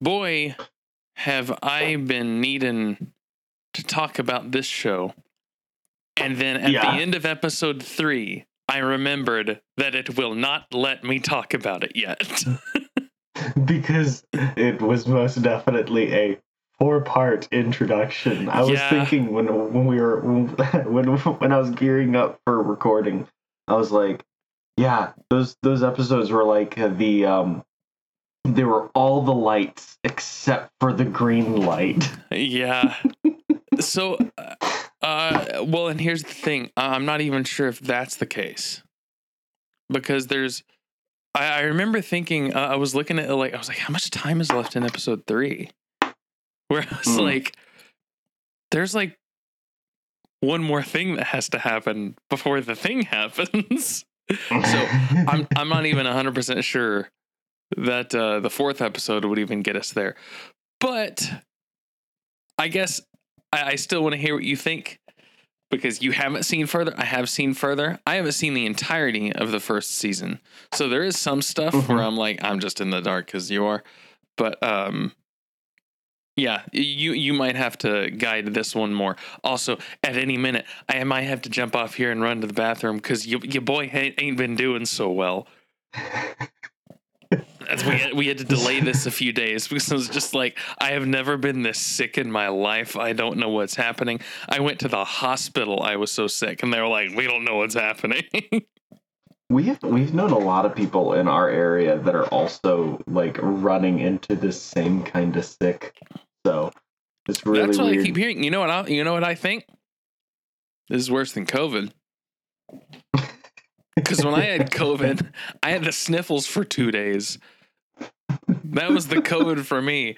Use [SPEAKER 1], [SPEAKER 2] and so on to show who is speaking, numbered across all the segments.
[SPEAKER 1] boy, have I been needing to talk about this show. And then at
[SPEAKER 2] Yeah.
[SPEAKER 1] the end of episode three, I remembered that it will not let me talk about it yet.
[SPEAKER 2] because it was most definitely a four-part introduction. I was
[SPEAKER 1] Yeah.
[SPEAKER 2] thinking when when we were when when I was gearing up for recording, I was like, yeah, those those episodes were like the um they were all the lights except for the green light.
[SPEAKER 1] yeah. So, uh, uh, well, and here's the thing I'm not even sure if that's the case. Because there's, I, I remember thinking, uh, I was looking at it like, I was like, how much time is left in episode three? Where I was
[SPEAKER 2] Hmm.
[SPEAKER 1] like, there's like one more thing that has to happen before the thing happens. So I'm I'm not even 100% sure that uh, the fourth episode would even get us there. But I guess I, I still want to hear what you think because you haven't seen further. I have seen further. I haven't seen the entirety of the first season. So there is some stuff where
[SPEAKER 2] Mhm.
[SPEAKER 1] I'm like, I'm just in the dark because you are. But um yeah, you you might have to guide this one more. Also, at any minute, I might have to jump off here and run to the bathroom because you, your boy ain't, ain't been doing so well. We had, we had to delay this a few days because I was just like, I have never been this sick in my life. I don't know what's happening. I went to the hospital. I was so sick, and they were like, "We don't know what's happening."
[SPEAKER 2] We've we've known a lot of people in our area that are also like running into this same kind of sick. So it's really
[SPEAKER 1] That's what
[SPEAKER 2] weird.
[SPEAKER 1] I keep hearing. You know what? I, you know what I think? This is worse than COVID. Because when I had COVID, I had the sniffles for two days. That was the code for me.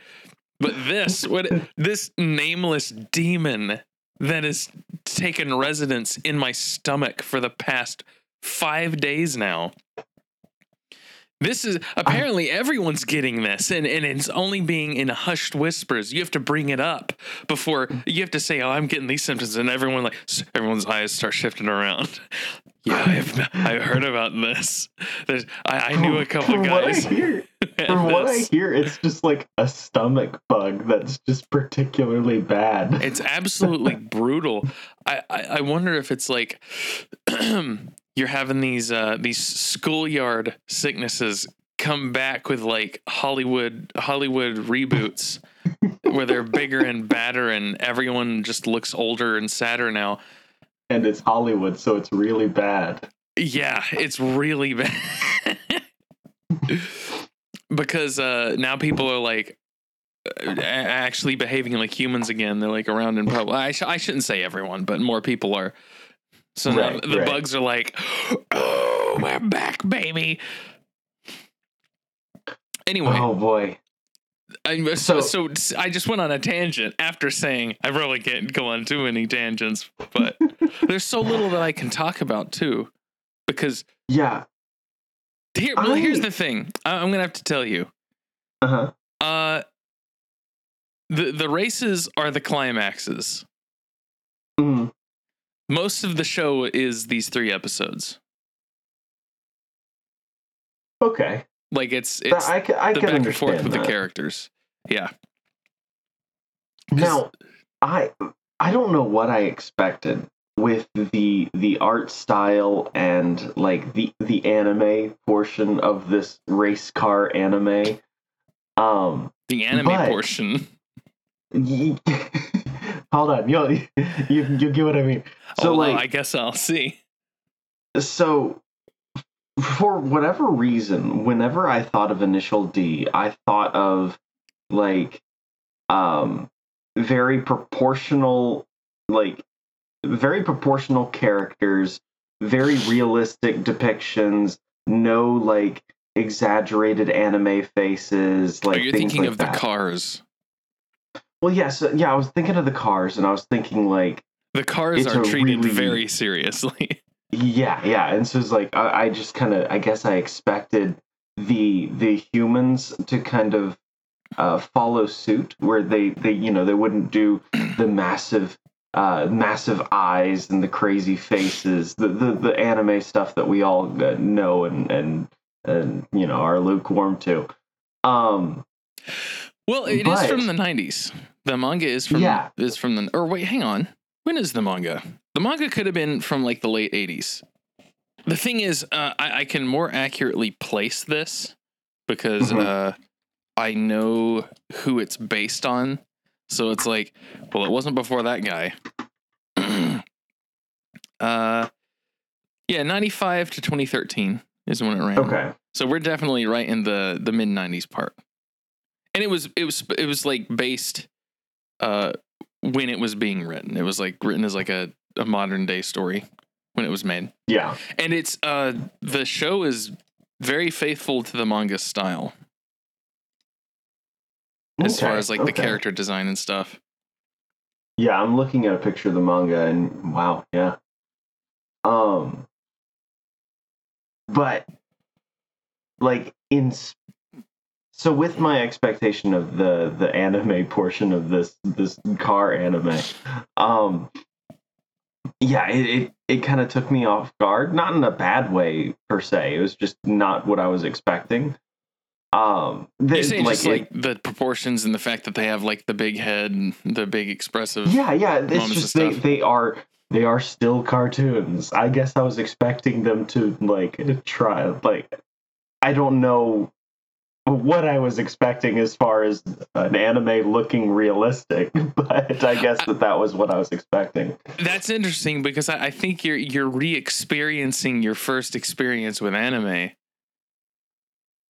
[SPEAKER 1] But this, what this nameless demon that has taken residence in my stomach for the past five days now. This is apparently everyone's getting this, and, and it's only being in hushed whispers. You have to bring it up before you have to say, "Oh, I'm getting these symptoms," and everyone like everyone's eyes start shifting around. Yeah, I've I've heard about this. There's, I, I knew a couple
[SPEAKER 2] From what I
[SPEAKER 1] guys.
[SPEAKER 2] hear, from what I hear, it's just like a stomach bug that's just particularly bad.
[SPEAKER 1] It's absolutely brutal. I, I, I wonder if it's like you're having these uh, these schoolyard sicknesses come back with like Hollywood Hollywood reboots where they're bigger and badder and everyone just looks older and sadder now.
[SPEAKER 2] and it's Hollywood, so it's really bad.
[SPEAKER 1] Yeah, it's really bad. because uh, now people are like actually behaving like humans again. They're like around in public. I, sh- I shouldn't say everyone, but more people are. So now
[SPEAKER 2] Right,
[SPEAKER 1] the
[SPEAKER 2] right.
[SPEAKER 1] bugs are like, oh, we're back, baby. Anyway,
[SPEAKER 2] Oh boy.
[SPEAKER 1] I, so,
[SPEAKER 2] So-
[SPEAKER 1] so I just went on a tangent after saying I really can't go on too many tangents, but there's so little that I can talk about too, because
[SPEAKER 2] Yeah.
[SPEAKER 1] here, well, here's the thing. I, I'm gonna have to tell you.
[SPEAKER 2] Uh huh.
[SPEAKER 1] Uh, the the races are the climaxes.
[SPEAKER 2] Mm.
[SPEAKER 1] Most of the show is these three episodes.
[SPEAKER 2] Okay.
[SPEAKER 1] Like it's it's
[SPEAKER 2] I can, I
[SPEAKER 1] the
[SPEAKER 2] can
[SPEAKER 1] back and forth with
[SPEAKER 2] that.
[SPEAKER 1] the characters. Yeah.
[SPEAKER 2] Now, I I don't know what I expected with the the art style and like the the anime portion of this race car anime. Um,
[SPEAKER 1] the anime portion.
[SPEAKER 2] y- hold on, you'll you you get what I mean. So
[SPEAKER 1] oh,
[SPEAKER 2] like
[SPEAKER 1] I guess I'll see.
[SPEAKER 2] so for whatever reason whenever i thought of initial d i thought of like um very proportional like very proportional characters very realistic depictions no like exaggerated anime faces like
[SPEAKER 1] oh, you're thinking
[SPEAKER 2] like
[SPEAKER 1] of the cars.
[SPEAKER 2] Well yes yeah i was thinking of the cars and i was thinking like
[SPEAKER 1] The cars are treated
[SPEAKER 2] really-
[SPEAKER 1] very seriously.
[SPEAKER 2] Yeah, yeah, and so it's like I, I just kind of I guess I expected the the humans to kind of uh, follow suit, where they they you know they wouldn't do the massive uh, massive eyes and the crazy faces, the the, the anime stuff that we all uh, know and and and you know are lukewarm to. Um,
[SPEAKER 1] Well, it is
[SPEAKER 2] But-
[SPEAKER 1] from the '90s. The manga is from
[SPEAKER 2] Yeah.
[SPEAKER 1] is from the or wait, hang on. When is the manga? The manga could have been from like the late '80s. The thing is, uh, I, I can more accurately place this because
[SPEAKER 2] Mhm.
[SPEAKER 1] uh, I know who it's based on. So it's like, well, it wasn't before that guy. uh, yeah, '95 to 2013 is when it ran.
[SPEAKER 2] Okay.
[SPEAKER 1] So we're definitely right in the the mid '90s part, and it was it was it was like based uh when it was being written. It was like written as like a, a modern day story when it was made,
[SPEAKER 2] Yeah.
[SPEAKER 1] and it's uh the show is very faithful to the manga style as far as like the character design and stuff.
[SPEAKER 2] Yeah, I'm looking at a picture of the manga and wow, yeah. Um but like in so with my expectation of the the anime portion of this this car anime um yeah it it, it kind of took me off guard not in a bad way per se it was just not what i was expecting um
[SPEAKER 1] You
[SPEAKER 2] th-
[SPEAKER 1] saying just
[SPEAKER 2] it-
[SPEAKER 1] like the proportions and the fact that they have like the big head and the big expressive.
[SPEAKER 2] Yeah, yeah. It's just they, they are they are still cartoons. I guess I was expecting them to like try like I don't know what I was expecting as far as an anime looking realistic, but I guess that that was what I was expecting.
[SPEAKER 1] That's interesting because I, I think you're you're re-experiencing your first experience with anime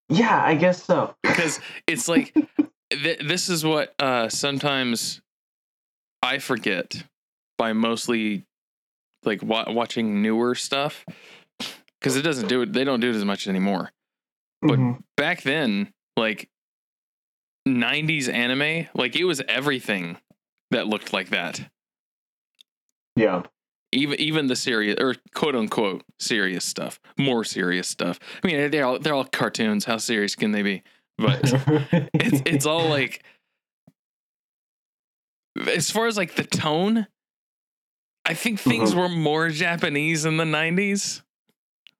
[SPEAKER 2] Yeah, I guess so.
[SPEAKER 1] because it's like th- this is what uh, sometimes I forget by mostly like wa- watching newer stuff because it doesn't do it. They don't do it as much anymore. But-
[SPEAKER 2] Mhm.
[SPEAKER 1] Back then, like '90s anime, like it was everything that looked like that.
[SPEAKER 2] Yeah.
[SPEAKER 1] even even the serious or quote unquote serious stuff, more serious stuff. I mean, they're all they're all cartoons. How serious can they be? But it's it's all like as far as like the tone. I think things
[SPEAKER 2] Mhm.
[SPEAKER 1] were more Japanese in the '90s,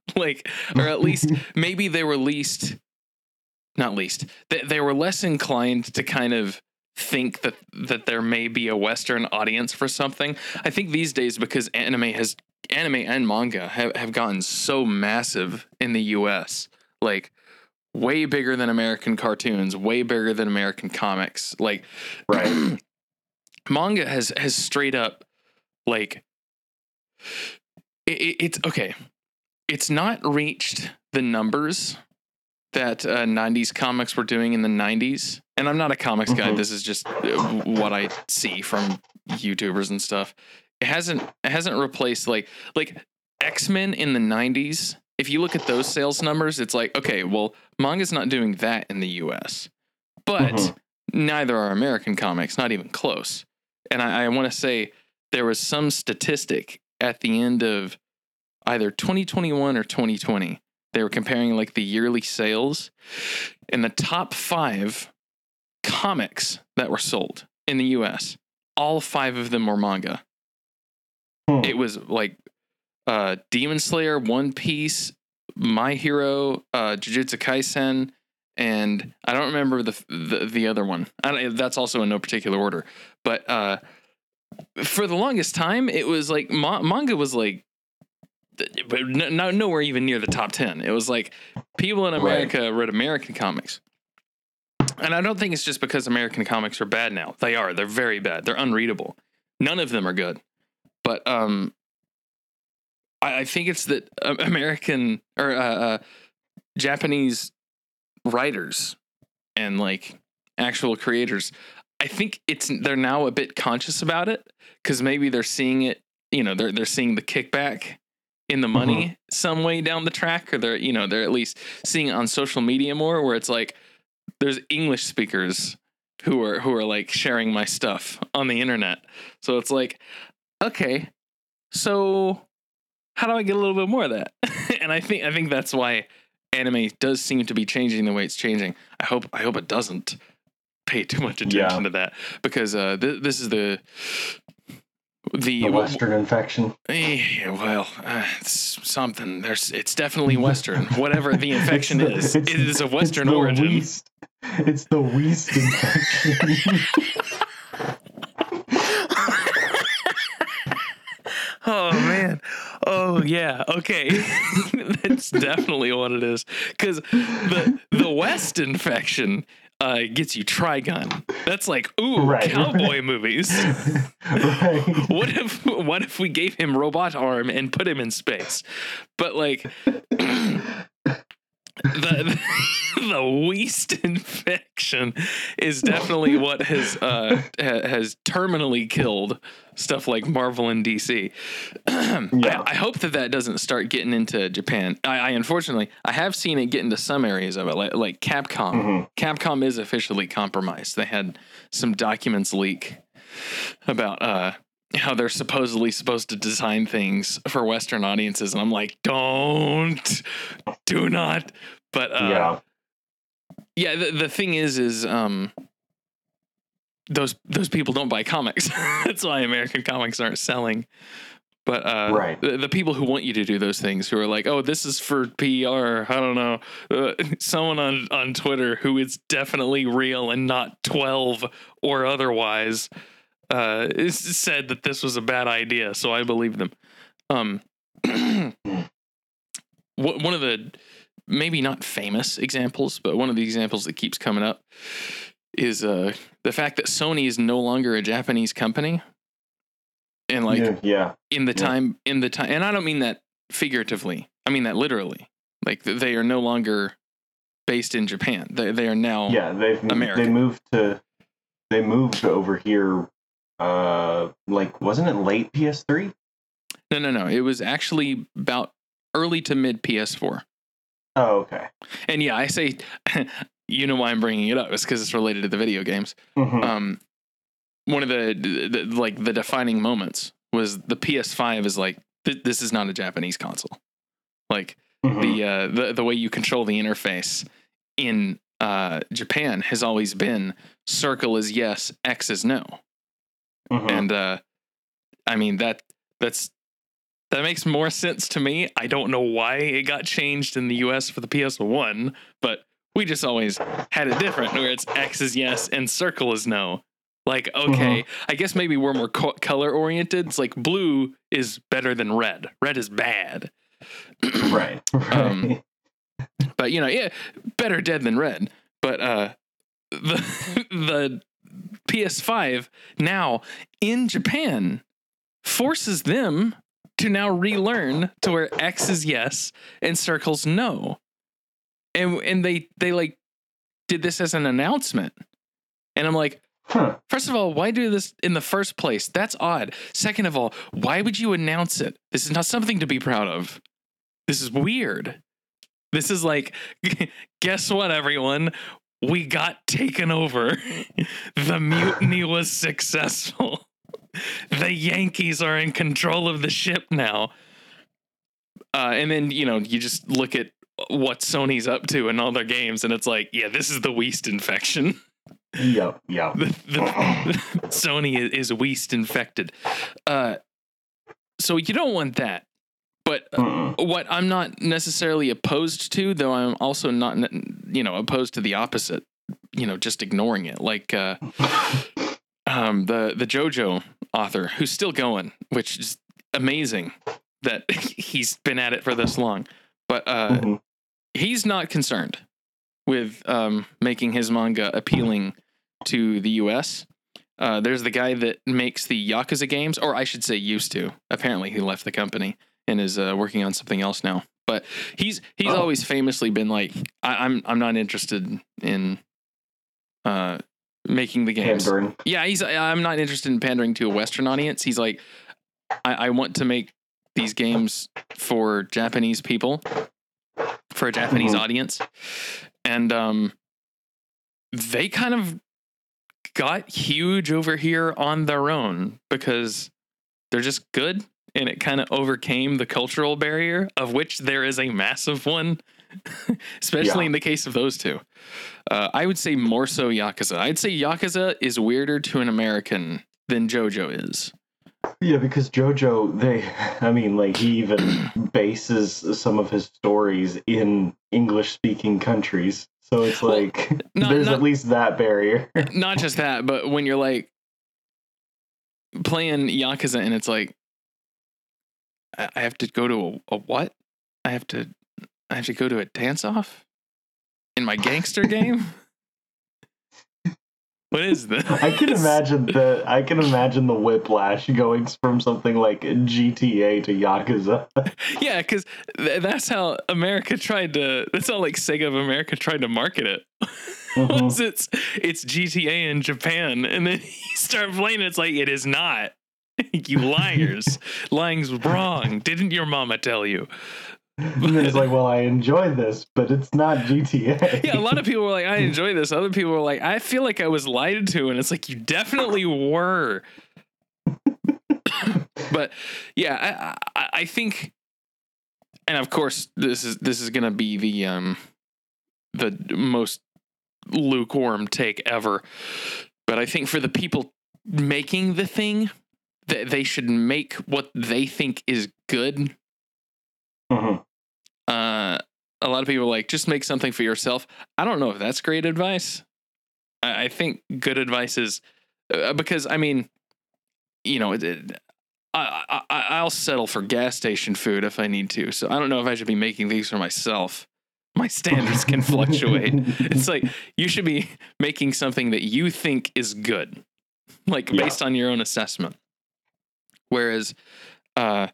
[SPEAKER 1] like or at least maybe they were least, not least. They they were less inclined to kind of think that that there may be a Western audience for something. I think these days because anime has anime and manga have, have gotten so massive in the US. Like way bigger than American cartoons, way bigger than American comics. Like
[SPEAKER 2] right.
[SPEAKER 1] manga has has straight up like it, it- it's okay. It's not reached the numbers that uh, 90s comics were doing in the 90s. And I'm not a comics guy.
[SPEAKER 2] Mhm.
[SPEAKER 1] This is just uh, what I see from YouTubers and stuff. It hasn't it hasn't replaced like like X-Men in the 90s. If you look at those sales numbers, it's like, okay, well, manga's not doing that in the US. But
[SPEAKER 2] Mhm.
[SPEAKER 1] neither are American comics, not even close. And I, I want to say there was some statistic at the end of either 2021 or 2020. They were comparing like the yearly sales, and the top five comics that were sold in the US, all five of them were manga.
[SPEAKER 2] Hmm.
[SPEAKER 1] It was like uh, Demon Slayer, One Piece, My Hero, uh, Jujutsu Kaisen, and I don't remember the the, the other one. I don't, that's also in no particular order. But uh, for the longest time, it was like ma- manga was like, but no, no, nowhere even near the top ten. It was like people in
[SPEAKER 2] Right.
[SPEAKER 1] America read American comics. And I don't think it's just because American comics are bad now. They are. They're very bad. They're unreadable. None of them are good. But um, I, I think it's that American or uh, uh, Japanese writers and like actual creators, I think it's they're now a bit conscious about it because maybe they're seeing it. You know, they're they're seeing the kickback in the money some way down the track, or they're you know they're at least seeing on social media more, where it's like there's English speakers who are who are like sharing my stuff on the internet. So it's like, okay, so how do I get a little bit more of that? and I think I think that's why anime does seem to be changing the way it's changing. I hope I hope it doesn't pay too much attention
[SPEAKER 2] Yeah.
[SPEAKER 1] to that because uh, th- this is the the,
[SPEAKER 2] The Western infection.
[SPEAKER 1] Eh, well, uh, it's something. There's, it's definitely Western. Whatever the infection
[SPEAKER 2] It's
[SPEAKER 1] is,
[SPEAKER 2] the- it's-
[SPEAKER 1] is of Western
[SPEAKER 2] the
[SPEAKER 1] origin.
[SPEAKER 2] Weast. It's the Weast infection.
[SPEAKER 1] Oh man. Oh yeah. Okay. That's definitely what it is. Because the the West infection uh, gets you Trigun. That's like ooh
[SPEAKER 2] Right.
[SPEAKER 1] cowboy movies.
[SPEAKER 2] right.
[SPEAKER 1] What if what if we gave him robot arm and put him in space? But like the the Weast infection is definitely what has uh ha- has terminally killed stuff like Marvel and DC.
[SPEAKER 2] Yeah.
[SPEAKER 1] I, I hope that that doesn't start getting into Japan. I, I unfortunately I have seen it get into some areas of it, like like Capcom.
[SPEAKER 2] Mhm.
[SPEAKER 1] Capcom is officially compromised. They had some documents leak about uh how they're supposedly supposed to design things for Western audiences, and I'm like, don't, do not. But uh,
[SPEAKER 2] yeah.
[SPEAKER 1] yeah, the, the thing is, is um, those those people don't buy comics. That's why American comics aren't selling. But uh,
[SPEAKER 2] Right.
[SPEAKER 1] the, the people who want you to do those things, who are like, "Oh, this is for PR," I don't know. Uh, someone on on Twitter who is definitely real and not twelve or otherwise, uh, is- said that this was a bad idea. So I believe them. Um, one of the maybe not famous examples, but one of the examples that keeps coming up is uh, the fact that Sony is no longer a Japanese company. And like
[SPEAKER 2] yeah. Yeah.
[SPEAKER 1] in the
[SPEAKER 2] Yeah.
[SPEAKER 1] time, in the time, and I don't mean that figuratively. I mean that literally. Like they are no longer based in Japan. They they are now.
[SPEAKER 2] Yeah. They've they moved to they moved over here. Uh, like wasn't it late PS3?
[SPEAKER 1] No, no, no. It was actually about early to mid PS4.
[SPEAKER 2] Oh, okay.
[SPEAKER 1] And yeah, I say, you know why I'm bringing it up? It's because it's related to the video games.
[SPEAKER 2] Mhm.
[SPEAKER 1] um one of the, the, the- like the defining moments was the PS5 is like th- this is not a Japanese console. Like
[SPEAKER 2] Mhm.
[SPEAKER 1] the uh the the way you control the interface in uh Japan has always been circle is yes, X is no.
[SPEAKER 2] Mhm.
[SPEAKER 1] And uh I mean that that's that makes more sense to me. I don't know why it got changed in the US for the PS1, but we just always had it different where it's X is yes and circle is no. Like, okay, I guess maybe we're more co- color oriented. It's like blue is better than red. Red is bad.
[SPEAKER 2] right. Right.
[SPEAKER 1] um, But you know, yeah, better dead than red. But uh the the PS5 now in Japan forces them to now relearn to where X is yes and circles no. And and they they like did this as an announcement. And I'm like,
[SPEAKER 2] Huh.
[SPEAKER 1] First of all, why do this in the first place? That's odd. Second of all, why would you announce it? This is not something to be proud of. This is weird. This is like, guess what, everyone? We got taken over. the mutiny was successful. The Yankees are in control of the ship now. Uh, and then, you know, you just look at what Sony's up to in all their games, and it's like, yeah, this is the Weast infection.
[SPEAKER 2] Yep. Yep.
[SPEAKER 1] the, the, Sony is, is Weast infected. Uh, so you don't want that. But uh, what I'm not necessarily opposed to, though I'm also not, you know, opposed to the opposite. You know, just ignoring it, like uh, um, the the JoJo author who's still going, which is amazing that he's been at it for this long. But uh,
[SPEAKER 2] Mhm.
[SPEAKER 1] He's not concerned with um, making his manga appealing to the U.S. Uh, there's the guy that makes the Yakuza games, or I should say, used to. Apparently, he left the company and is uh, working on something else now. But he's he's
[SPEAKER 2] Oh.
[SPEAKER 1] always famously been like, I, I'm I'm not interested in uh, making the games.
[SPEAKER 2] Pandering.
[SPEAKER 1] Yeah, he's. I'm not interested in pandering to a Western audience. He's like, I, I want to make these games for Japanese people, for a Japanese
[SPEAKER 2] Mhm.
[SPEAKER 1] audience, and um, they kind of got huge over here on their own because they're just good, and it kind of overcame the cultural barrier, of which there is a massive one, especially
[SPEAKER 2] Yeah.
[SPEAKER 1] in the case of those two. Uh, I would say more so Yakuza. I'd say Yakuza is weirder to an American than JoJo is.
[SPEAKER 2] Yeah, because JoJo, they, I mean, like he even bases some of his stories in English-speaking countries, so it's
[SPEAKER 1] Well,
[SPEAKER 2] like
[SPEAKER 1] not-
[SPEAKER 2] there's
[SPEAKER 1] not-
[SPEAKER 2] at least that barrier.
[SPEAKER 1] Not just that, but when you're like playing Yakuza and it's like I I have to go to a, a what? I have to I have to go to a dance off in my gangster game? What is this?
[SPEAKER 2] I can imagine the I can imagine the whiplash going from something like GTA to Yakuza.
[SPEAKER 1] Yeah, because th- that's how America tried to. That's how like Sega of America tried to market it.
[SPEAKER 2] Mhm.
[SPEAKER 1] It's it's GTA in Japan, and then you start playing. it, It's like it is not. you liars, lying's wrong. Didn't your mama tell you?
[SPEAKER 2] And then it's like, well, I enjoy this, but it's not GTA.
[SPEAKER 1] Yeah, a lot of people were like, I enjoy this. Other people were like, I feel like I was lied to, and it's like you definitely were. but yeah, I, I I think, and of course, this is this is gonna be the um the most lukewarm take ever. But I think for the people making the thing, that they should make what they think is good
[SPEAKER 2] Mhm.
[SPEAKER 1] Uh, a lot of people are like just make something for yourself. I don't know if that's great advice. I, I think good advice is uh, because I mean, you know, it, it, I, I I- I'll settle for gas station food if I need to. So I don't know if I should be making these for myself. My standards can fluctuate. It's like you should be making something that you think is good, like
[SPEAKER 2] Yeah.
[SPEAKER 1] based on your own assessment. Whereas, uh,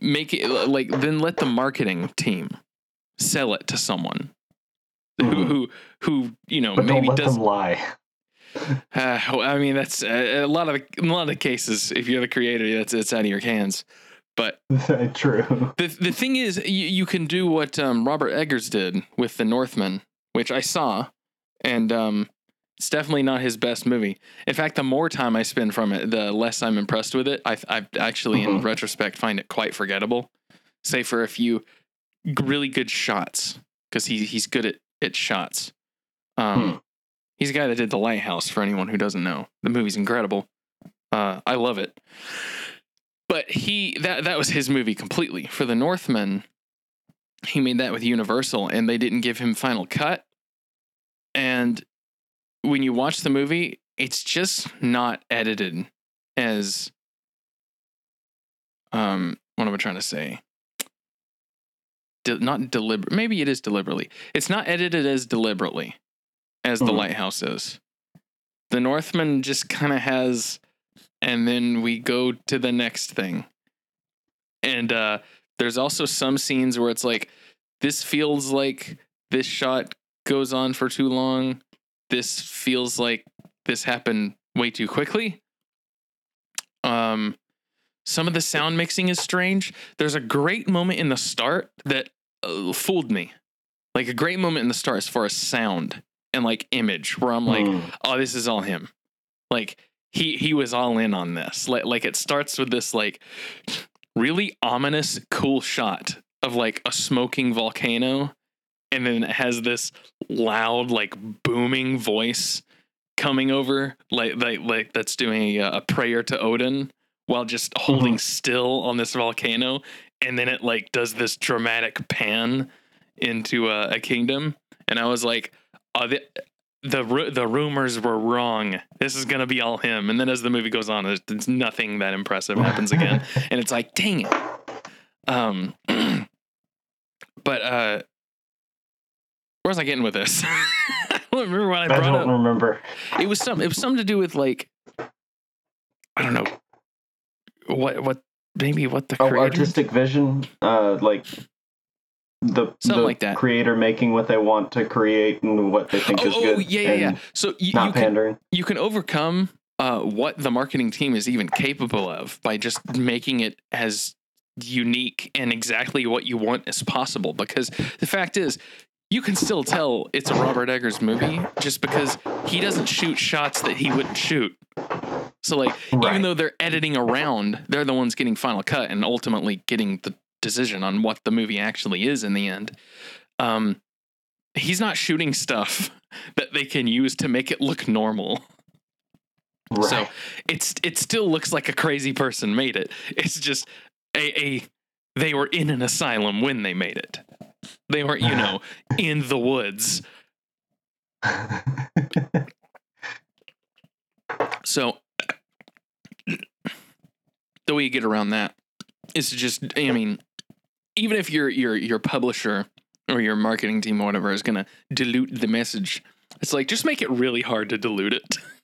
[SPEAKER 1] make it like then let the marketing team sell it to someone who
[SPEAKER 2] Mhm.
[SPEAKER 1] who who you know
[SPEAKER 2] but
[SPEAKER 1] maybe does.
[SPEAKER 2] them lie.
[SPEAKER 1] Uh, well, I mean, that's uh, a lot of a lot of cases. If you're the creator, that's it's out of your hands. But
[SPEAKER 2] True.
[SPEAKER 1] the the thing is, you, you can do what um, Robert Eggers did with The Northman, which I saw, and um, it's definitely not his best movie. In fact, the more time I spend from it, the less I'm impressed with it. I I actually, in
[SPEAKER 2] Mhm.
[SPEAKER 1] retrospect, find it quite forgettable. Say for a few really good shots, because he he's good at at shots. Um,
[SPEAKER 2] Hmm.
[SPEAKER 1] he's a guy that did The Lighthouse. For anyone who doesn't know, the movie's incredible. Uh, I love it. But he that that was his movie completely. For the Northman, he made that with Universal, and they didn't give him final cut. And when you watch the movie, it's just not edited as um what am I trying to say? De- not deliberate. Maybe it is deliberately. It's not edited as deliberately as the
[SPEAKER 2] Mhm.
[SPEAKER 1] lighthouse is. The Northman just kind of has, and then we go to the next thing. And uh, there's also some scenes where it's like, this feels like this shot goes on for too long. This feels like this happened way too quickly. Um, some of the sound mixing is strange. There's a great moment in the start that uh, fooled me. Like a great moment in the start as far as sound and like image, where I'm like,
[SPEAKER 2] Hmm.
[SPEAKER 1] oh, this is all him. Like he he was all in on this. Like like it starts with this like really ominous, cool shot of like a smoking volcano, and then it has this loud, like booming voice coming over, like like like that's doing a, a prayer to Odin while just holding still on this volcano, and then it like does this dramatic pan into a, a kingdom, and I was like, oh, the, the the rumors were wrong. This is gonna be all him. And then as the movie goes on, it's, there's nothing that impressive happens again, and it's like, dang it. Um, but uh, where was I getting with this? I don't remember what I brought I
[SPEAKER 2] don't
[SPEAKER 1] up.
[SPEAKER 2] remember.
[SPEAKER 1] It was some. It was something to do with like, I don't know, what what maybe what the
[SPEAKER 2] Oh,
[SPEAKER 1] creator.
[SPEAKER 2] artistic vision, uh, like the
[SPEAKER 1] Something
[SPEAKER 2] the
[SPEAKER 1] like that.
[SPEAKER 2] creator making what they want to create and what they think
[SPEAKER 1] Oh,
[SPEAKER 2] is
[SPEAKER 1] oh,
[SPEAKER 2] good.
[SPEAKER 1] yeah, yeah, yeah. So you,
[SPEAKER 2] Not
[SPEAKER 1] you can you can overcome uh, what the marketing team is even capable of by just making it as unique and exactly what you want as possible. Because the fact is, you can still tell it's a Robert Eggers movie just because he doesn't shoot shots that he wouldn't shoot. So, like, even though they're editing around, they're the ones getting final cut and ultimately getting the decision on what the movie actually is in the end. Um, he's not shooting stuff that they can use to make it look normal.
[SPEAKER 2] Right.
[SPEAKER 1] So it's it still looks like a crazy person made it. It's just a, a they were in an asylum when they made it. They weren't, you know, in the woods. So the way you get around that is to just I mean, even if your your your publisher or your marketing team or whatever is gonna dilute the message, it's like just make it really hard to dilute it.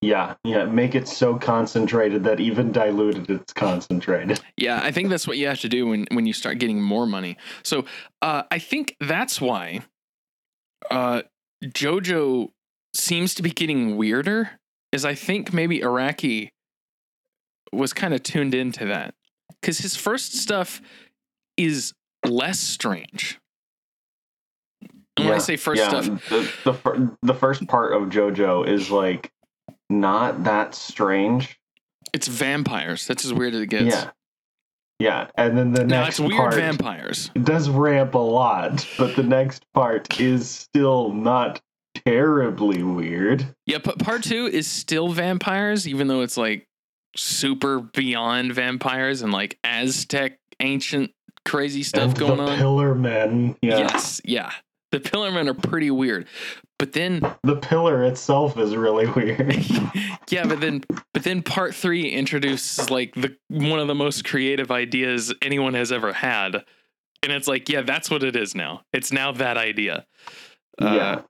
[SPEAKER 2] yeah, yeah. Make it so concentrated that even diluted, it's concentrated.
[SPEAKER 1] Yeah, I think that's what you have to do when when you start getting more money. So uh, I think that's why uh, JoJo seems to be getting weirder. Is I think maybe Araki was kind of tuned into that because his first stuff is less strange. And when I say first stuff,
[SPEAKER 2] the the, the first part of JoJo is like not that strange.
[SPEAKER 1] it's vampires. That's as weird as it gets.
[SPEAKER 2] Yeah, yeah, and then the
[SPEAKER 1] No,
[SPEAKER 2] next
[SPEAKER 1] it's weird
[SPEAKER 2] part
[SPEAKER 1] vampires.
[SPEAKER 2] it does ramp a lot, but the next part is still not terribly weird.
[SPEAKER 1] Yeah, but part two is still vampires, even though it's like super beyond vampires and like Aztec ancient crazy stuff
[SPEAKER 2] and
[SPEAKER 1] going on.
[SPEAKER 2] Pillar Men, yeah,
[SPEAKER 1] Yes, yeah. The Pillarmen are pretty weird. But then
[SPEAKER 2] the pillar itself is really weird.
[SPEAKER 1] yeah, but then but then part 3 introduces like the one of the most creative ideas anyone has ever had. And it's like, yeah, that's what it is now. It's now that idea. Uh,
[SPEAKER 2] yeah,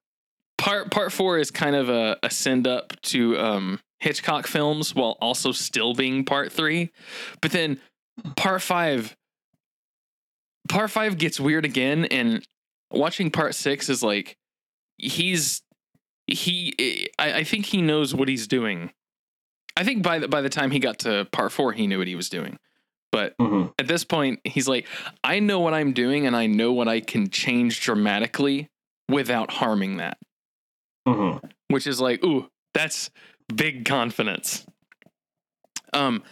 [SPEAKER 1] part part four is kind of a, a send up to um, Hitchcock films while also still being part three. But then part five, part five gets weird again, and watching part six is like he's he. I, I think he knows what he's doing. I think by the by the time he got to part four, he knew what he was doing. But
[SPEAKER 2] Mhm.
[SPEAKER 1] at this point, he's like, I know what I'm doing, and I know what I can change dramatically without harming that
[SPEAKER 2] Mhm.
[SPEAKER 1] which is like, ooh, that's big confidence. Um,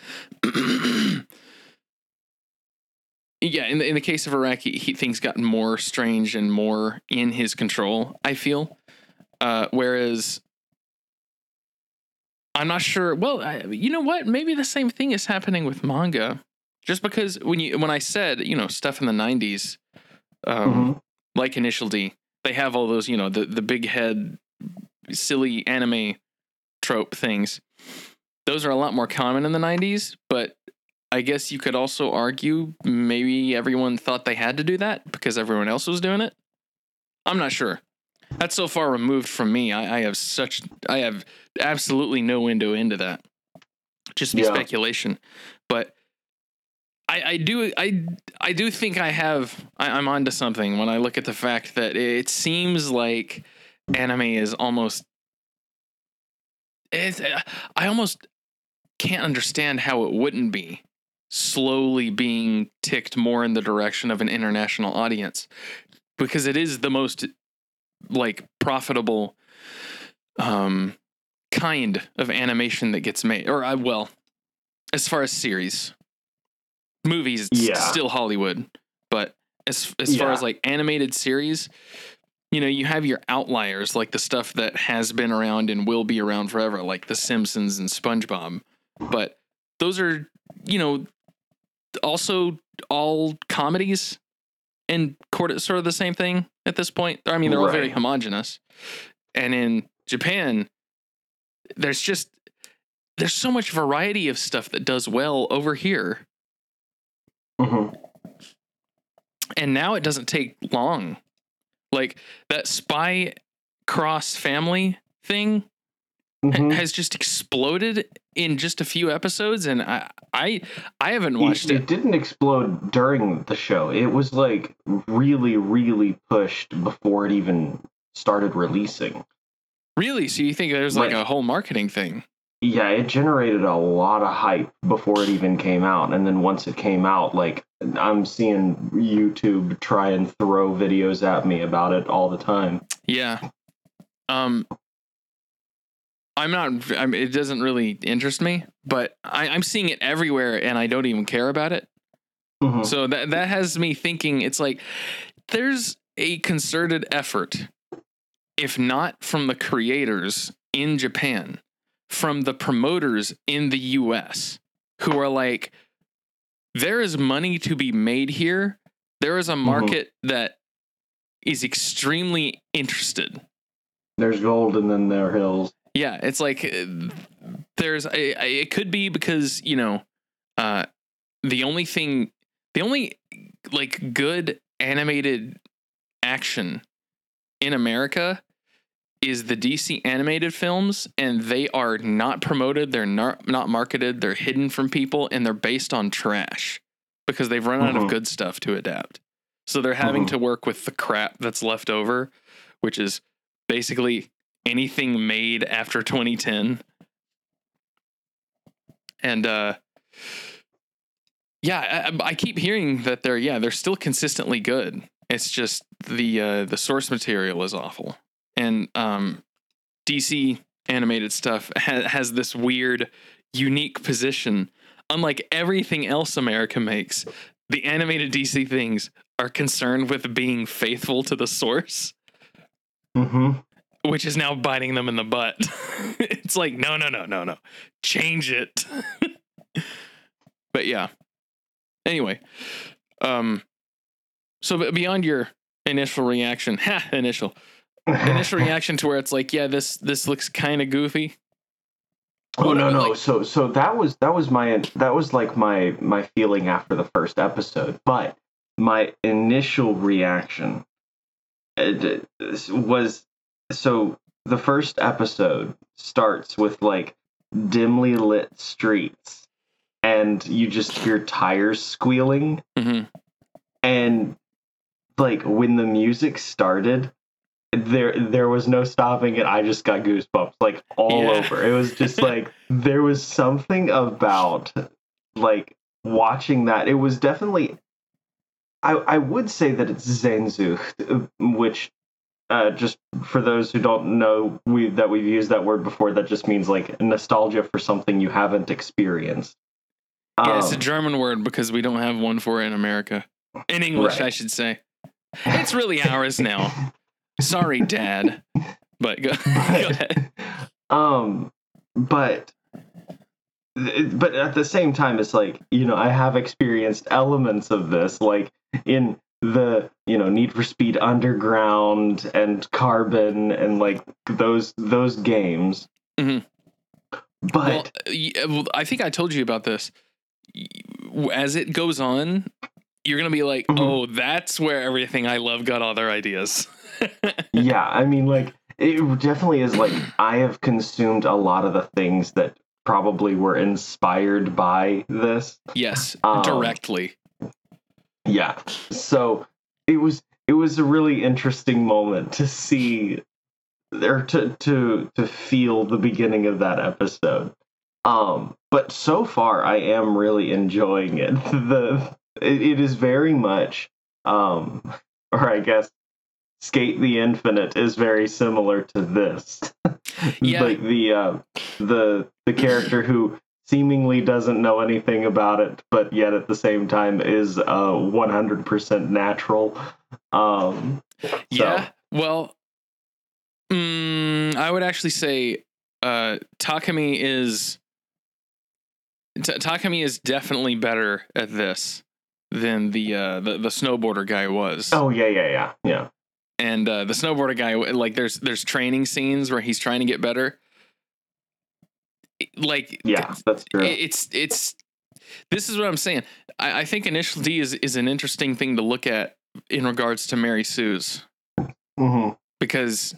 [SPEAKER 1] yeah, in the in the case of Iraq, he things gotten more strange and more in his control. I feel, uh, whereas I'm not sure. Well, I, you know what? Maybe the same thing is happening with manga. Just because when you when I said you know stuff in the '90s, um,
[SPEAKER 2] Mhm.
[SPEAKER 1] like Initial D, they have all those, you know, the the big head, silly anime trope things. Those are a lot more common in the '90s, but I guess you could also argue maybe everyone thought they had to do that because everyone else was doing it. I'm not sure. That's so far removed from me. I, I have such I have absolutely no window into that. Just be
[SPEAKER 2] Yeah.
[SPEAKER 1] speculation, but I, I do I I do think I have I, I'm onto something when I look at the fact that it seems like anime is almost it's, I almost can't understand how it wouldn't be slowly being ticked more in the direction of an international audience because it is the most like profitable um kind of animation that gets made or I well as far as series movies it's
[SPEAKER 2] Yeah.
[SPEAKER 1] still Hollywood but as as far as like animated series you know you have your outliers like the stuff that has been around and will be around forever like the Simpsons and SpongeBob but those are you know also all comedies and court- sort of the same thing at this point. I mean, they're all very homogenous. And in Japan, there's just there's so much variety of stuff that does well over here.
[SPEAKER 2] Mhm.
[SPEAKER 1] And now it doesn't take long. Like that spy cross family thing ha-
[SPEAKER 2] Mhm.
[SPEAKER 1] has just exploded in just a few episodes and I I I haven't watched
[SPEAKER 2] it,
[SPEAKER 1] it.
[SPEAKER 2] didn't explode during the show. It was like really, really pushed before it even started releasing.
[SPEAKER 1] Really? So you think there's like
[SPEAKER 2] Right.
[SPEAKER 1] a whole marketing thing?
[SPEAKER 2] Yeah, it generated a lot of hype before it even came out. And then once it came out, like I'm seeing YouTube try and throw videos at me about it all the time.
[SPEAKER 1] Yeah. Um I'm not I mean, it doesn't really interest me, but I, I'm seeing it everywhere and I don't even care about it.
[SPEAKER 2] Mhm.
[SPEAKER 1] So that that has me thinking it's like there's a concerted effort, if not from the creators in Japan, from the promoters in the US who are like, there is money to be made here. There is a market that is extremely interested.
[SPEAKER 2] There's gold and then there are hills.
[SPEAKER 1] Yeah, it's like uh, there's a, a- it could be because you know, uh, the only thing, the only like good animated action in America is the DC animated films, and they are not promoted. They're not not marketed. They're hidden from people, and they're based on trash because they've run out of
[SPEAKER 2] Mhm.
[SPEAKER 1] good stuff to adapt. So they're having
[SPEAKER 2] Mhm.
[SPEAKER 1] to work with the crap that's left over, which is basically anything made after 2010 and uh yeah I, I keep hearing that they're yeah they're still consistently good. It's just the uh the source material is awful. And um dc animated stuff ha- has this weird unique position. Unlike everything else america makes the animated dc things are concerned with being faithful to the source.
[SPEAKER 2] Mm-hmm.
[SPEAKER 1] Which is now biting them in the butt. it's like, no, no, no, no, no. Change it. but yeah. Anyway, um so beyond your initial reaction, ha, initial initial reaction to where it's like, yeah, this this looks kind of goofy.
[SPEAKER 2] Oh no no
[SPEAKER 1] Like-
[SPEAKER 2] so so that was that was my that was like my my feeling after the first episode but my initial reaction uh, was so the first episode starts with like dimly lit streets and you just hear tires squealing.
[SPEAKER 1] Hmm
[SPEAKER 2] and like when the music started there there was no stopping it. I just got goosebumps like all
[SPEAKER 1] Yeah.
[SPEAKER 2] over. It was just like there was something about like watching that. It was definitely i i would say that it's Sehnsucht which uh, just for those who don't know we that we've used that word before that just means like nostalgia for something you haven't experienced
[SPEAKER 1] Yeah, it's a
[SPEAKER 2] Um,
[SPEAKER 1] German word because we don't have one for it in America. In English,
[SPEAKER 2] Right.
[SPEAKER 1] I should say. It's really ours now. Sorry, Dad. But go, go ahead.
[SPEAKER 2] um but but at the same time it's like you know i have experienced elements of this like in the you know need for speed underground and carbon and like those those games
[SPEAKER 1] Mhm.
[SPEAKER 2] but
[SPEAKER 1] Well, uh, I think I told you about this. As it goes on, you're gonna be like,
[SPEAKER 2] Mhm.
[SPEAKER 1] "Oh, that's where everything I love got all their ideas."
[SPEAKER 2] yeah i mean like it definitely is like i have consumed a lot of the things that probably were inspired by this
[SPEAKER 1] yes,
[SPEAKER 2] Um,
[SPEAKER 1] directly.
[SPEAKER 2] Yeah. So it was it was a really interesting moment to see or to to to feel the beginning of that episode. Um but so far i am really enjoying it. The it, it is very much um or i guess skate the infinite is very similar to this.
[SPEAKER 1] Yeah.
[SPEAKER 2] like the uh the the character who seemingly doesn't know anything about it but yet at the same time is uh 100% natural um so-
[SPEAKER 1] Yeah. Well, mm, I would actually say uh, Takumi is Ta Takumi is definitely better at this than the uh, the the snowboarder guy was.
[SPEAKER 2] oh yeah yeah yeah yeah
[SPEAKER 1] and uh, the snowboarder guy like there's there's training scenes where he's trying to get better like
[SPEAKER 2] yeah that's true.
[SPEAKER 1] it's it's this is what i'm saying. I, I think initial d is is an interesting thing to look at in regards to mary sue's.
[SPEAKER 2] Hmm
[SPEAKER 1] because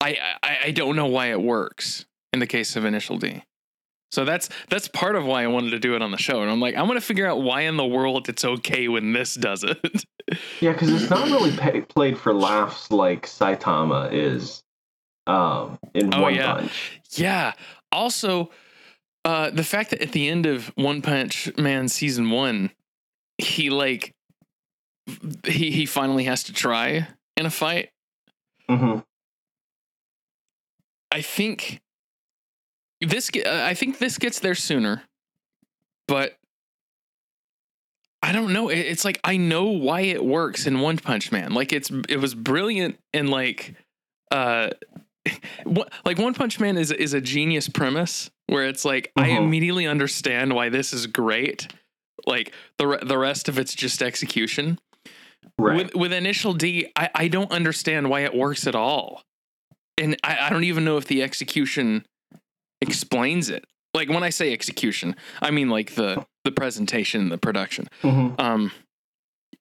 [SPEAKER 1] I, I i don't know why it works in the case of initial d. So that's that's part of why i wanted to do it on the show and i'm like i want to figure out why in the world it's okay when this does it.
[SPEAKER 2] Yeah because it's not really pay, played for laughs like saitama is um in
[SPEAKER 1] Oh,
[SPEAKER 2] one
[SPEAKER 1] yeah.
[SPEAKER 2] punch
[SPEAKER 1] Yeah. Also, uh, the fact that at the end of One Punch Man season one, he like he he finally has to try in a fight.
[SPEAKER 2] hmm
[SPEAKER 1] I think this uh, I think this gets there sooner, but I don't know. It's like I know why it works in One Punch Man. Like it's it was brilliant in like uh like One Punch Man is is a genius premise where it's like I
[SPEAKER 2] Mhm.
[SPEAKER 1] immediately understand why this is great. Like the the rest of it's just execution.
[SPEAKER 2] Right.
[SPEAKER 1] With with Initial D, I, I don't understand why it works at all. And I, I don't even know if the execution explains it. Like when I say execution, I mean like the the presentation, the production.
[SPEAKER 2] Mhm.
[SPEAKER 1] Um,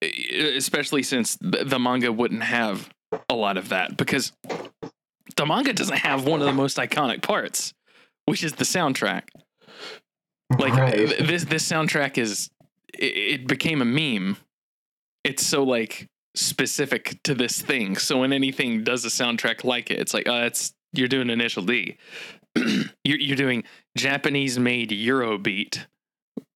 [SPEAKER 1] especially since the, the manga wouldn't have a lot of that because the manga doesn't have one of the most iconic parts, which is the soundtrack. Like
[SPEAKER 2] Right.
[SPEAKER 1] th- this this soundtrack is it, it became a meme. It's so like specific to this thing. So when anything does a soundtrack like it, it's like uh, it's you're doing initial D. you're you're doing Japanese made Eurobeat,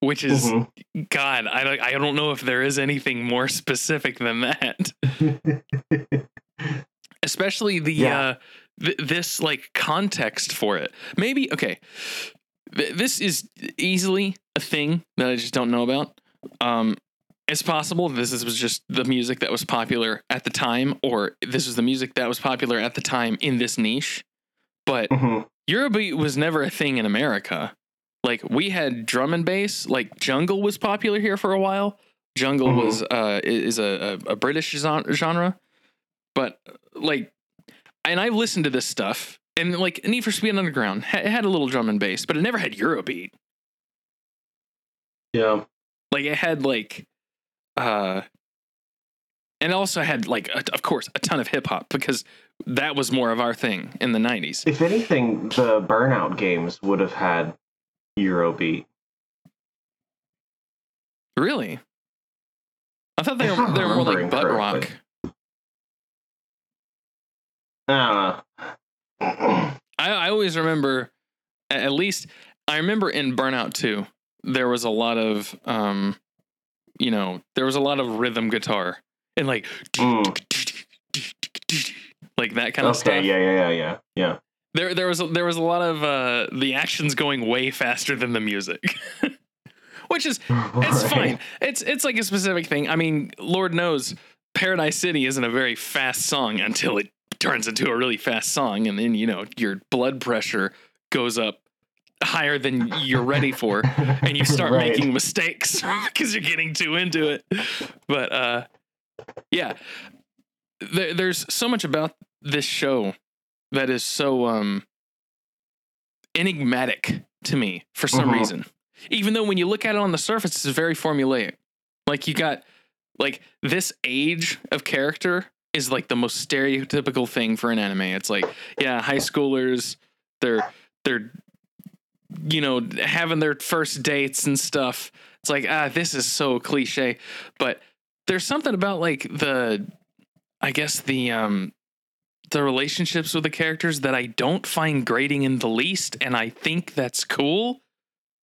[SPEAKER 1] which is
[SPEAKER 2] Mhm.
[SPEAKER 1] God. I don't- I don't know if there is anything more specific than that. Especially the
[SPEAKER 2] Yeah.
[SPEAKER 1] uh th- this like context for it. Maybe okay. Th- this is easily a thing that I just don't know about. Um it's possible this is, was just the music that was popular at the time, or this was the music that was popular at the time in this niche. But
[SPEAKER 2] Mhm.
[SPEAKER 1] Eurobeat was never a thing in America. Like we had drum and bass. Like jungle was popular here for a while. Jungle
[SPEAKER 2] Mhm.
[SPEAKER 1] was uh is a, a, a British genre, but like, and I've listened to this stuff. And like Need for Speed Underground it had a little drum and bass, but it never had Eurobeat.
[SPEAKER 2] Yeah.
[SPEAKER 1] Like it had like, uh, and also had like, a, of course, a ton of hip hop because that was more of our thing in the '90s.
[SPEAKER 2] If anything, the Burnout games would have had Eurobeat.
[SPEAKER 1] Really? I thought they were they were more like butt rock.
[SPEAKER 2] I don't know.
[SPEAKER 1] I, I always remember, at least I remember in Burnout 2, there was a lot of, um, you know, there was a lot of rhythm guitar and like,
[SPEAKER 2] Mm.
[SPEAKER 1] like that kind of
[SPEAKER 2] okay.
[SPEAKER 1] stuff.
[SPEAKER 2] Yeah. Yeah. Yeah. Yeah. Yeah.
[SPEAKER 1] There, there was, a, there was a lot of uh, the actions going way faster than the music, which is it's
[SPEAKER 2] Right.
[SPEAKER 1] fine. It's it's like a specific thing. I mean, Lord knows Paradise City isn't a very fast song until it turns into a really fast song, and then you know your blood pressure goes up higher than you're ready for, and you start
[SPEAKER 2] Right.
[SPEAKER 1] making mistakes because you're getting too into it. But uh, yeah, there, there's so much about this show that is so um enigmatic to me for some
[SPEAKER 2] Mhm.
[SPEAKER 1] reason. Even though when you look at it on the surface, it's very formulaic. Like you got like this age of character is like the most stereotypical thing for an anime. It's like, yeah, high schoolers, they're they're you know, having their first dates and stuff. It's like, ah, this is so cliche. But there's something about like the I guess the um the relationships with the characters that I don't find grating in the least, and I think that's cool,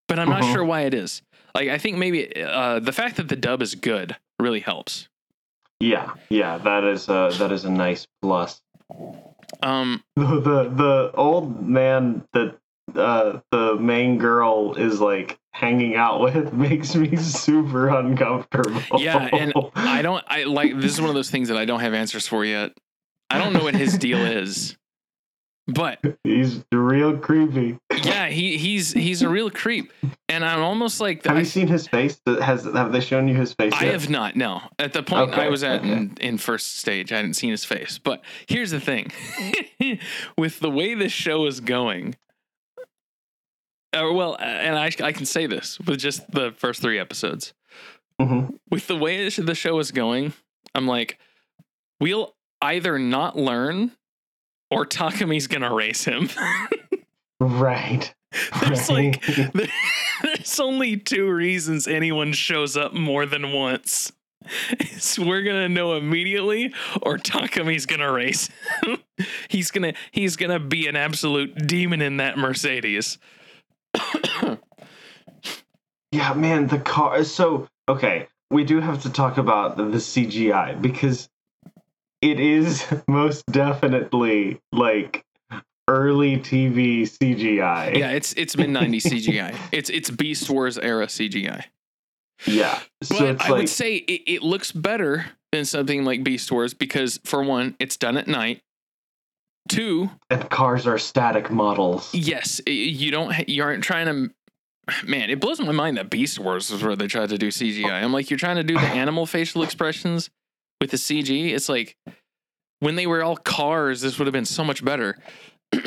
[SPEAKER 1] but I'm not
[SPEAKER 2] Mhm.
[SPEAKER 1] sure why it is. Like, I think maybe uh, the fact that the dub is good really helps.
[SPEAKER 2] Yeah. Yeah. That is a that is a nice plus.
[SPEAKER 1] Um,
[SPEAKER 2] The the, the old man that uh, the main girl is like hanging out with makes me super uncomfortable.
[SPEAKER 1] Yeah, and I don't. I like this is one of those things that I don't have answers for yet. I don't know what his deal is, but
[SPEAKER 2] he's real creepy.
[SPEAKER 1] yeah, he he's he's a real creep, and I'm almost like
[SPEAKER 2] Have you seen his face? Has have they shown you his face?
[SPEAKER 1] I
[SPEAKER 2] yet?
[SPEAKER 1] have not. No, at the point I was at
[SPEAKER 2] okay.
[SPEAKER 1] in, in first stage, I hadn't seen his face. But here's the thing: with the way this show is going, or well, and I I can say this with just the first three episodes.
[SPEAKER 2] Mhm.
[SPEAKER 1] With the way the show is going, I'm like, we'll either not learn, or Takumi's gonna race him.
[SPEAKER 2] Right.
[SPEAKER 1] There's like there's only two reasons anyone shows up more than once. It's we're gonna know immediately, or Takumi's gonna race. him. he's gonna he's gonna be an absolute demon in that Mercedes.
[SPEAKER 2] Yeah, man, the car. is So, okay, we do have to talk about the, the CGI because it is most definitely like early TV CGI.
[SPEAKER 1] Yeah, it's it's mid '90s CGI. It's it's Beast Wars era CGI.
[SPEAKER 2] Yeah.
[SPEAKER 1] But
[SPEAKER 2] So it's
[SPEAKER 1] I
[SPEAKER 2] like,
[SPEAKER 1] would say it, it looks better than something like Beast Wars because, for one, it's done at night. Two,
[SPEAKER 2] And cars are static models.
[SPEAKER 1] yes, you don't you aren't trying to. Man, it blows my mind that Beast Wars is where they tried to do CGI. I'm like, you're trying to do the animal facial expressions with the CG. It's like when they were all cars, this would have been so much better.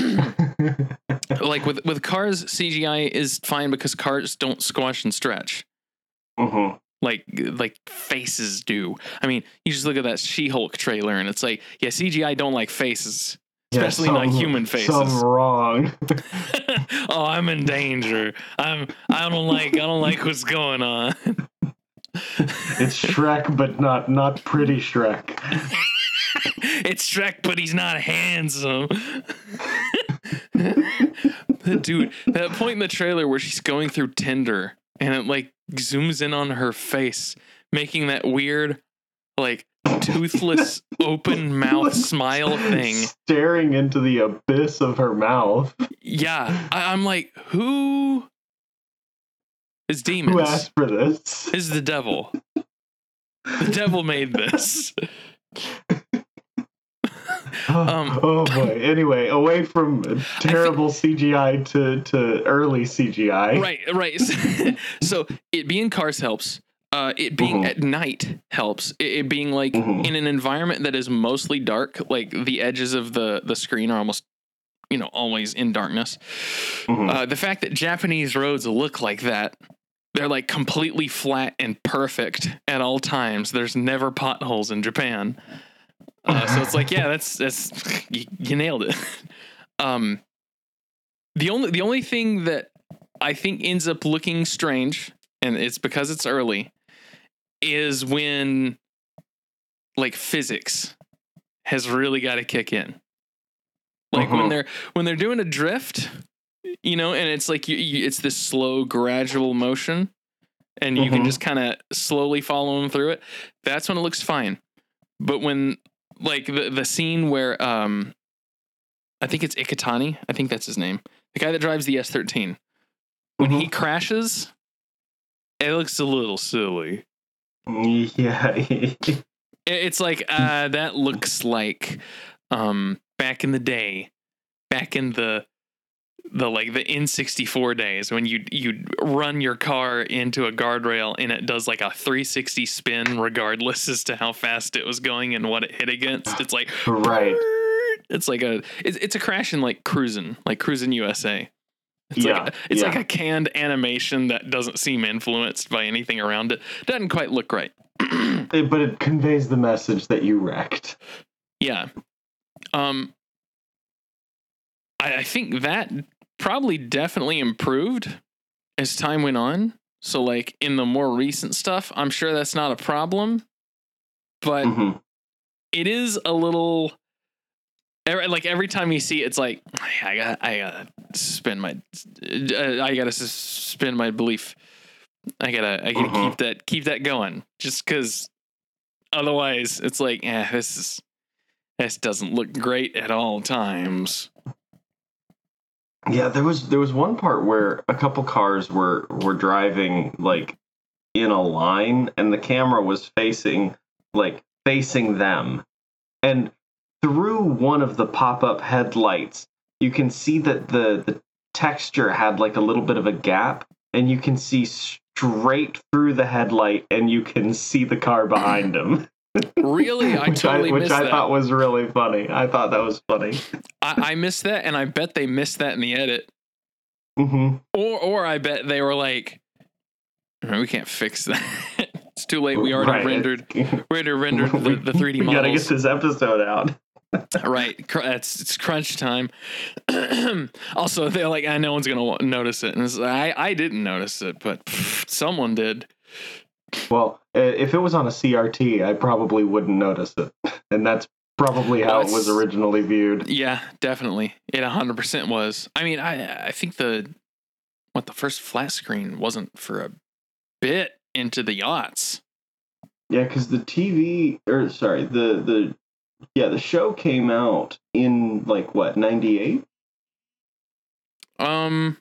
[SPEAKER 1] like with with cars, CGI is fine because cars don't squash and stretch
[SPEAKER 2] hmm
[SPEAKER 1] like like faces do. I mean, you just look at that She-Hulk trailer and it's like, yeah, CGI don't like faces. Especially not human faces.
[SPEAKER 2] Some wrong.
[SPEAKER 1] oh, I'm in danger. I'm I don't like I don't like what's going on.
[SPEAKER 2] it's Shrek, but not not pretty Shrek.
[SPEAKER 1] it's Shrek, but he's not handsome. Dude, that point in the trailer where she's going through Tinder and it like zooms in on her face, making that weird, like toothless open mouth smile thing.
[SPEAKER 2] Staring into the abyss of her mouth.
[SPEAKER 1] Yeah, I, I'm like, who is
[SPEAKER 2] Who
[SPEAKER 1] demons?
[SPEAKER 2] asked for this?
[SPEAKER 1] Is the devil? The devil made this. Um,
[SPEAKER 2] oh boy. Anyway, away from terrible CGI to, to early CGI.
[SPEAKER 1] right, right. so it being cars helps. Uh, it being
[SPEAKER 2] Mhm.
[SPEAKER 1] at night helps. It, it being like
[SPEAKER 2] Mhm.
[SPEAKER 1] in an environment that is mostly dark, like the edges of the the screen are almost, you know, always in darkness.
[SPEAKER 2] Mhm.
[SPEAKER 1] Uh, the fact that Japanese roads look like that, they're like completely flat and perfect at all times. There's never potholes in Japan. Uh, so it's like, yeah, that's that's you, you nailed it. Um, the only the only thing that I think ends up looking strange, and it's because it's early, is when like physics has really got to kick in. Like when
[SPEAKER 2] Mhm.
[SPEAKER 1] they're when they're doing a drift, you know, and it's like you, you, it's this slow, gradual motion, and you can
[SPEAKER 2] Mhm.
[SPEAKER 1] just kind of slowly follow them through it. That's when it looks fine. But when like the the scene where um, I think it's Iketani, I think that's his name, the guy that drives the S thirteen, when he crashes, it looks a little silly.
[SPEAKER 2] Yeah.
[SPEAKER 1] It's like uh, that looks like um, back in the day, back in the the like the N64 days when you you run your car into a guardrail and it does like a 360 spin regardless as to how fast it was going and what it hit against. It's like
[SPEAKER 2] right.
[SPEAKER 1] It's like a it's, it's a crash in like cruising, like Cruis'n USA. It's
[SPEAKER 2] Yeah,
[SPEAKER 1] like a, it's like a canned animation that doesn't seem influenced by anything around it. Doesn't quite look right.
[SPEAKER 2] It- but it conveys the message that you wrecked.
[SPEAKER 1] Yeah. Um I, I think that probably definitely improved as time went on. So like in the more recent stuff, I'm sure that's not a problem. But
[SPEAKER 2] Mhm.
[SPEAKER 1] it is a little like every time you see it, it's like I got I gotta suspend my uh, I gotta suspend my belief. I gotta I gotta
[SPEAKER 2] Mhm.
[SPEAKER 1] keep that keep that going just because otherwise it's like eh, this is this doesn't look great at all times.
[SPEAKER 2] Yeah, there was there was one part where a couple cars were were driving like in a line and the camera was facing like facing them. And through one of the pop-up headlights, you can see that the the texture had like a little bit of a gap and you can see straight through the headlight and you can see the car behind him.
[SPEAKER 1] Really, I
[SPEAKER 2] which
[SPEAKER 1] totally
[SPEAKER 2] I, which I thought was really funny. I thought that was funny.
[SPEAKER 1] I, I missed that, and I bet they missed that in the edit.
[SPEAKER 2] hmm
[SPEAKER 1] Or or I bet they were like, we can't fix that. it's too late. We already
[SPEAKER 2] Right.
[SPEAKER 1] rendered we already rendered the, the 3D
[SPEAKER 2] we gotta get this episode out.
[SPEAKER 1] right. It's it's crunch time. also, they're like, no one's gonna notice it, and it's, I I didn't notice it, but pff, someone did.
[SPEAKER 2] Well, if it was on a CRT, I probably wouldn't notice it, and that's probably how it was originally viewed.
[SPEAKER 1] Yeah, definitely. It 100% was. I mean, I I think the what the first flat screen wasn't for a bit into the yachts.
[SPEAKER 2] Yeah, because the TV, or sorry, the the yeah, the show came out in like what '98.
[SPEAKER 1] Um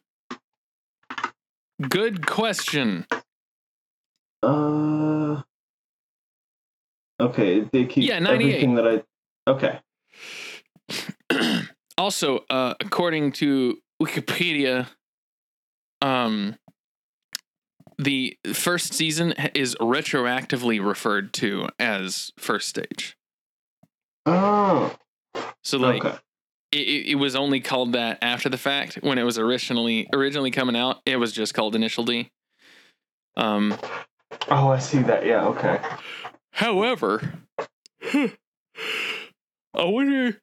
[SPEAKER 1] Good question.
[SPEAKER 2] Uh, okay, they keep
[SPEAKER 1] Yeah, 98.
[SPEAKER 2] everything that I. Okay,
[SPEAKER 1] Also, uh, according to Wikipedia, um, the first season is retroactively referred to as first stage.
[SPEAKER 2] Oh,
[SPEAKER 1] So like
[SPEAKER 2] okay.
[SPEAKER 1] it, it, it was only called that after the fact. When it was originally originally coming out, it was just called Initial D. Um,
[SPEAKER 2] Oh, I see that. Yeah. Okay.
[SPEAKER 1] However, I wonder.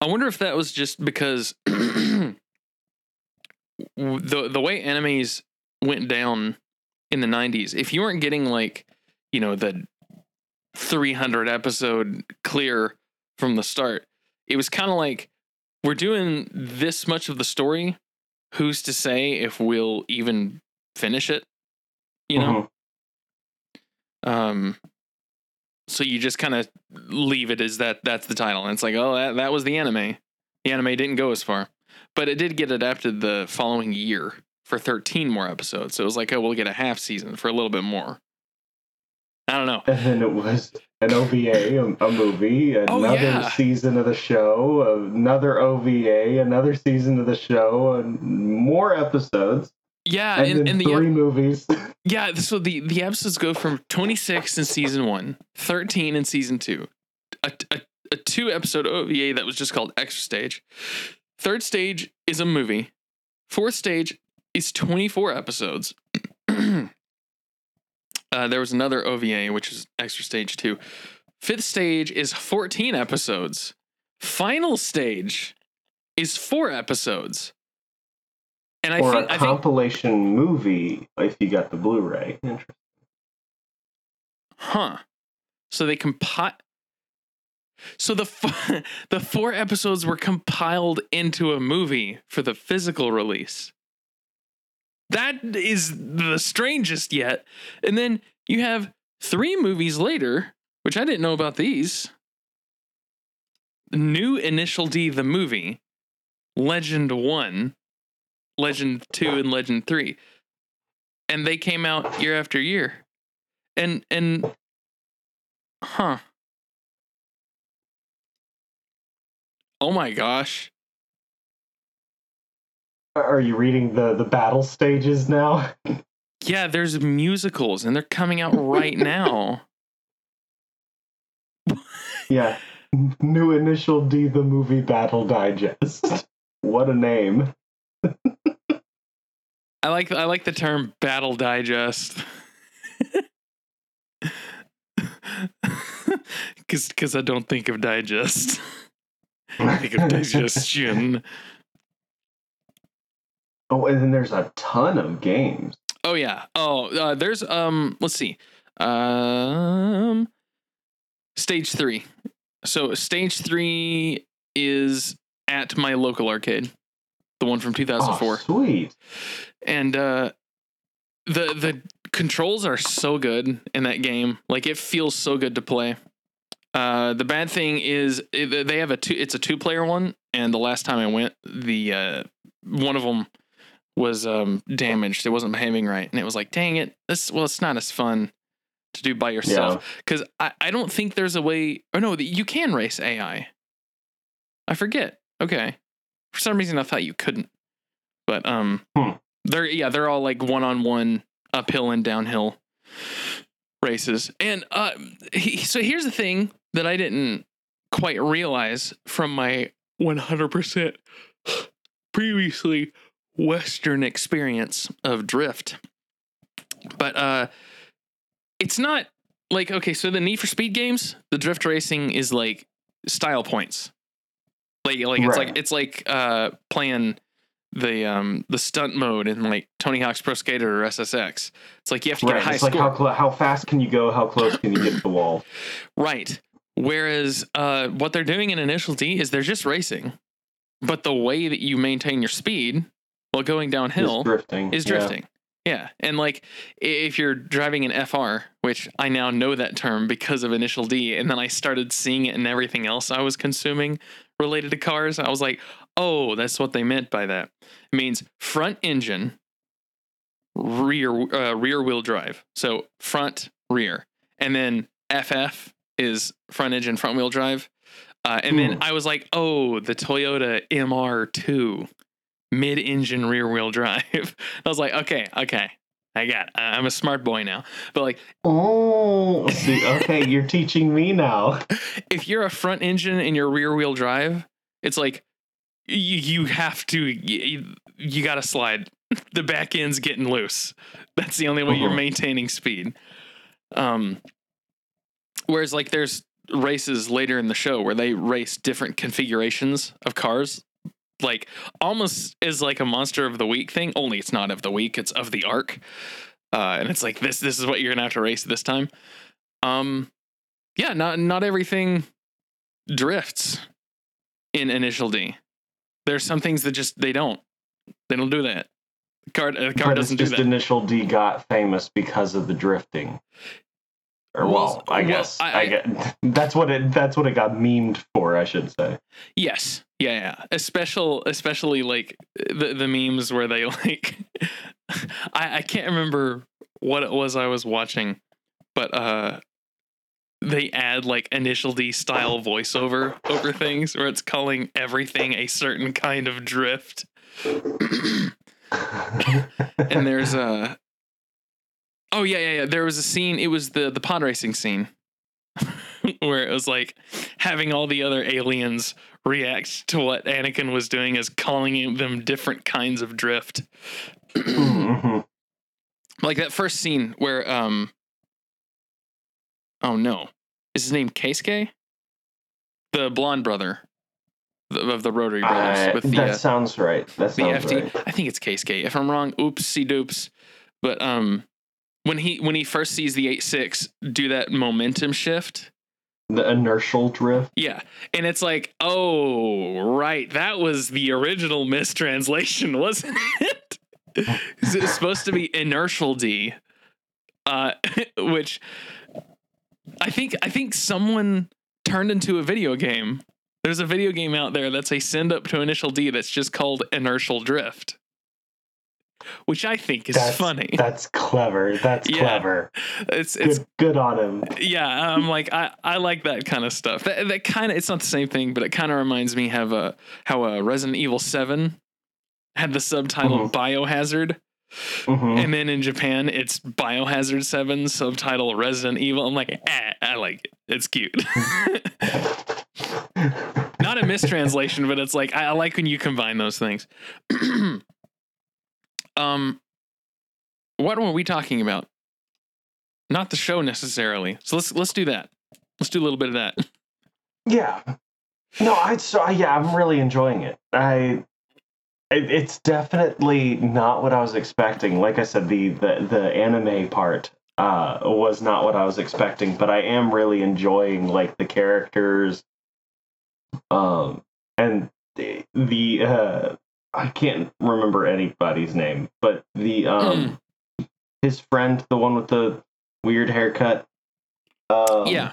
[SPEAKER 1] I wonder if that was just because the the way enemies went down in the '90s. If you weren't getting like, you know, the 300 episode clear from the start, it was kind of like we're doing this much of the story. Who's to say if we'll even finish it? You know.
[SPEAKER 2] Mhm.
[SPEAKER 1] Um, so you just kind of leave it as that that's the title. And it's like, oh, that, that was the anime. The anime didn't go as far, but it did get adapted the following year for 13 more episodes. So it was like, oh, we'll get a half season for a little bit more. I don't know.
[SPEAKER 2] And then it was an OVA, a, a movie,
[SPEAKER 1] Oh,
[SPEAKER 2] another
[SPEAKER 1] yeah.
[SPEAKER 2] season of the show, another OVA, another season of the show, and more episodes,
[SPEAKER 1] Yeah,
[SPEAKER 2] and,
[SPEAKER 1] and the
[SPEAKER 2] three movies.
[SPEAKER 1] yeah, so the the episodes go from 26 in season one, 13 in season two, a, a, a two episode OVA that was just called Extra Stage. Third stage is a movie. Fourth stage is 24 episodes. uh, there was another OVA, which is Extra Stage 2. Fifth stage is 14 episodes. Final stage is four episodes. And I
[SPEAKER 2] or
[SPEAKER 1] think
[SPEAKER 2] a
[SPEAKER 1] I think
[SPEAKER 2] compilation movie if you got the Blu-ray. Interesting.
[SPEAKER 1] Huh. So they compile. So the f- the four episodes were compiled into a movie for the physical release. That is the strangest yet. And then you have three movies later, which I didn't know about these. New Initial D the movie, Legend 1, Legend 2 and Legend 3. And they came out year after year. And and huh. Oh my gosh.
[SPEAKER 2] Are you reading the the battle stages now?
[SPEAKER 1] Yeah, there's musicals and they're coming out right now.
[SPEAKER 2] yeah. New initial D the movie battle digest. What a name.
[SPEAKER 1] I like I like the term battle digest. Cause, Cause I don't think of digest. I think of digestion.
[SPEAKER 2] Oh, and then there's a ton of games.
[SPEAKER 1] Oh yeah. Oh, uh, there's um. Let's see. Um, stage three. So stage three is at my local arcade, the one from 2004.
[SPEAKER 2] Oh,
[SPEAKER 1] 2004,
[SPEAKER 2] sweet.
[SPEAKER 1] and uh, the the controls are so good in that game. Like it feels so good to play. Uh, the bad thing is it, they have a two. It's a two player one, and the last time I went, the uh, one of them was um damaged. It wasn't behaving right, and it was like, dang it. This well, it's not as fun to do by yourself because I, I don't think there's a way. Or no, you can race AI. I forget. Okay, for some reason I thought you couldn't, but um,
[SPEAKER 2] Hmm.
[SPEAKER 1] they're yeah they're all like one on one uphill and downhill races. And uh, he, so here's the thing that I didn't quite realize from my 100% previously Western experience of drift. But uh, it's not like, okay, so the Need for Speed games, the drift racing is like style points. Like, like it's
[SPEAKER 2] Right.
[SPEAKER 1] like it's like uh, playing the um the stunt mode in like Tony Hawk's Pro Skater or SSX. It's like you have to get a high
[SPEAKER 2] It's like
[SPEAKER 1] score.
[SPEAKER 2] how cl- how fast can you go? How close can you get to the wall?
[SPEAKER 1] Right. Whereas uh, what they're doing in Initial D is they're just racing, but the way that you maintain your speed while going downhill
[SPEAKER 2] Is drifting.
[SPEAKER 1] is
[SPEAKER 2] yeah.
[SPEAKER 1] drifting. Yeah. And like if you're driving an FR, which I now know that term because of Initial D, and then I started seeing it in everything else I was consuming related to cars, I was like, oh, that's what they meant by that. It means front engine, rear uh, rear wheel drive. So front, rear. And then FF is front engine, front wheel drive. Uh, and then
[SPEAKER 2] Hmm.
[SPEAKER 1] I was like, oh, the Toyota MR2 mid engine rear wheel drive. I was like, okay, okay. I got I'm a smart boy now. But like,
[SPEAKER 2] Oh, see, okay, you're teaching me now.
[SPEAKER 1] if you're a front engine and you're rear wheel drive, it's like you, you have to, you, you got to slide. The back end's getting loose. That's the only way you're
[SPEAKER 2] Mhm.
[SPEAKER 1] maintaining speed. Um, whereas, like, there's races later in the show where they race different configurations of cars, like almost is like a monster of the week thing. Only it's not of the week; it's of the arc. Uh, and it's like this. This is what you're gonna have to race this time. Um, yeah, not not everything drifts in Initial D. There's some things that just they don't. They don't do that. Car, a car
[SPEAKER 2] But
[SPEAKER 1] doesn't do
[SPEAKER 2] just
[SPEAKER 1] that.
[SPEAKER 2] Initial D got famous because of the drifting. Or well,
[SPEAKER 1] Well,
[SPEAKER 2] I
[SPEAKER 1] well,
[SPEAKER 2] guess
[SPEAKER 1] I-
[SPEAKER 2] I,
[SPEAKER 1] I-
[SPEAKER 2] get that's what it that's what it got memed for, I should say.
[SPEAKER 1] Yes. Yeah. Especially especially like the the memes where they like I I can't remember what it was I was watching, but uh they add like initial D style voiceover over things where it's calling everything a certain kind of drift. and there's a Oh yeah, yeah, yeah. There was a scene, it was the the pod racing scene. where it was like having all the other aliens react to what Anakin was doing as calling them different kinds of drift.
[SPEAKER 2] Mhm.
[SPEAKER 1] like that first scene where um oh no is his name Keisuke the blonde brother of the Rotary brothers
[SPEAKER 2] I-
[SPEAKER 1] with the
[SPEAKER 2] that
[SPEAKER 1] uh,
[SPEAKER 2] sounds right. That
[SPEAKER 1] the
[SPEAKER 2] sounds
[SPEAKER 1] FT
[SPEAKER 2] right.
[SPEAKER 1] I think it's Keisuke if I'm wrong oopsie doops but um when he when he first sees the 8-6 do that momentum shift
[SPEAKER 2] The inertial drift.
[SPEAKER 1] yeah. And it's like oh right. That was the original mistranslation wasn't it? It's supposed to be inertial D? Uh, which I think I think someone turned into a video game. There's a video game out there that's a send up to initial D that's just called inertial drift, which I think is
[SPEAKER 2] That's
[SPEAKER 1] funny.
[SPEAKER 2] That's clever. That's
[SPEAKER 1] Yeah.
[SPEAKER 2] clever.
[SPEAKER 1] It's it's
[SPEAKER 2] Good, good on him.
[SPEAKER 1] yeah. I'm like I, I like that kind of stuff. That that kind of it's not the same thing, but it kind of reminds me of uh, how a Resident Evil Seven had the subtitle
[SPEAKER 2] Mhm.
[SPEAKER 1] Biohazard.
[SPEAKER 2] Mhm.
[SPEAKER 1] And then in Japan, it's Biohazard 7, subtitle Resident Evil. I'm like, eh, I like it. It's cute. Not a mistranslation, but it's like, I, I like when you combine those things. um, what were we talking about? Not the show necessarily. So let's let's do that. Let's do a little bit of that.
[SPEAKER 2] Yeah. No, I so yeah, I'm really enjoying it. I it, it's definitely not what I was expecting. Like I said, the the the anime part uh was not what I was expecting, but I am really enjoying like the characters um and the, the uh I can't remember anybody's name, but the um his friend, the one with the weird haircut. Um,
[SPEAKER 1] yeah.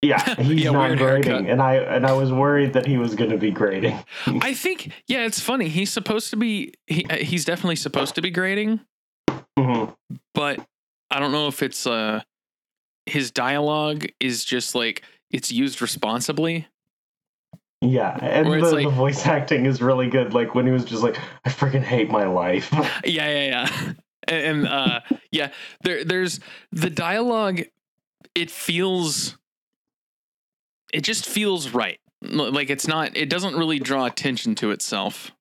[SPEAKER 2] yeah, he's
[SPEAKER 1] Yeah,
[SPEAKER 2] not grading,
[SPEAKER 1] haircut.
[SPEAKER 2] and I and I was worried that he was going to be grading.
[SPEAKER 1] I think yeah, it's funny. He's supposed to be he uh, he's definitely supposed to be grading.
[SPEAKER 2] Mhm.
[SPEAKER 1] but I don't know if it's uh his dialogue is just like it's used responsibly.
[SPEAKER 2] Yeah, and the,
[SPEAKER 1] it's
[SPEAKER 2] the voice acting is really good. Like when he was just like, "I freaking hate my life."
[SPEAKER 1] Yeah, yeah, yeah. And, and uh yeah, there there's the dialogue it feels it just feels right. Like it's not it doesn't really draw attention to itself.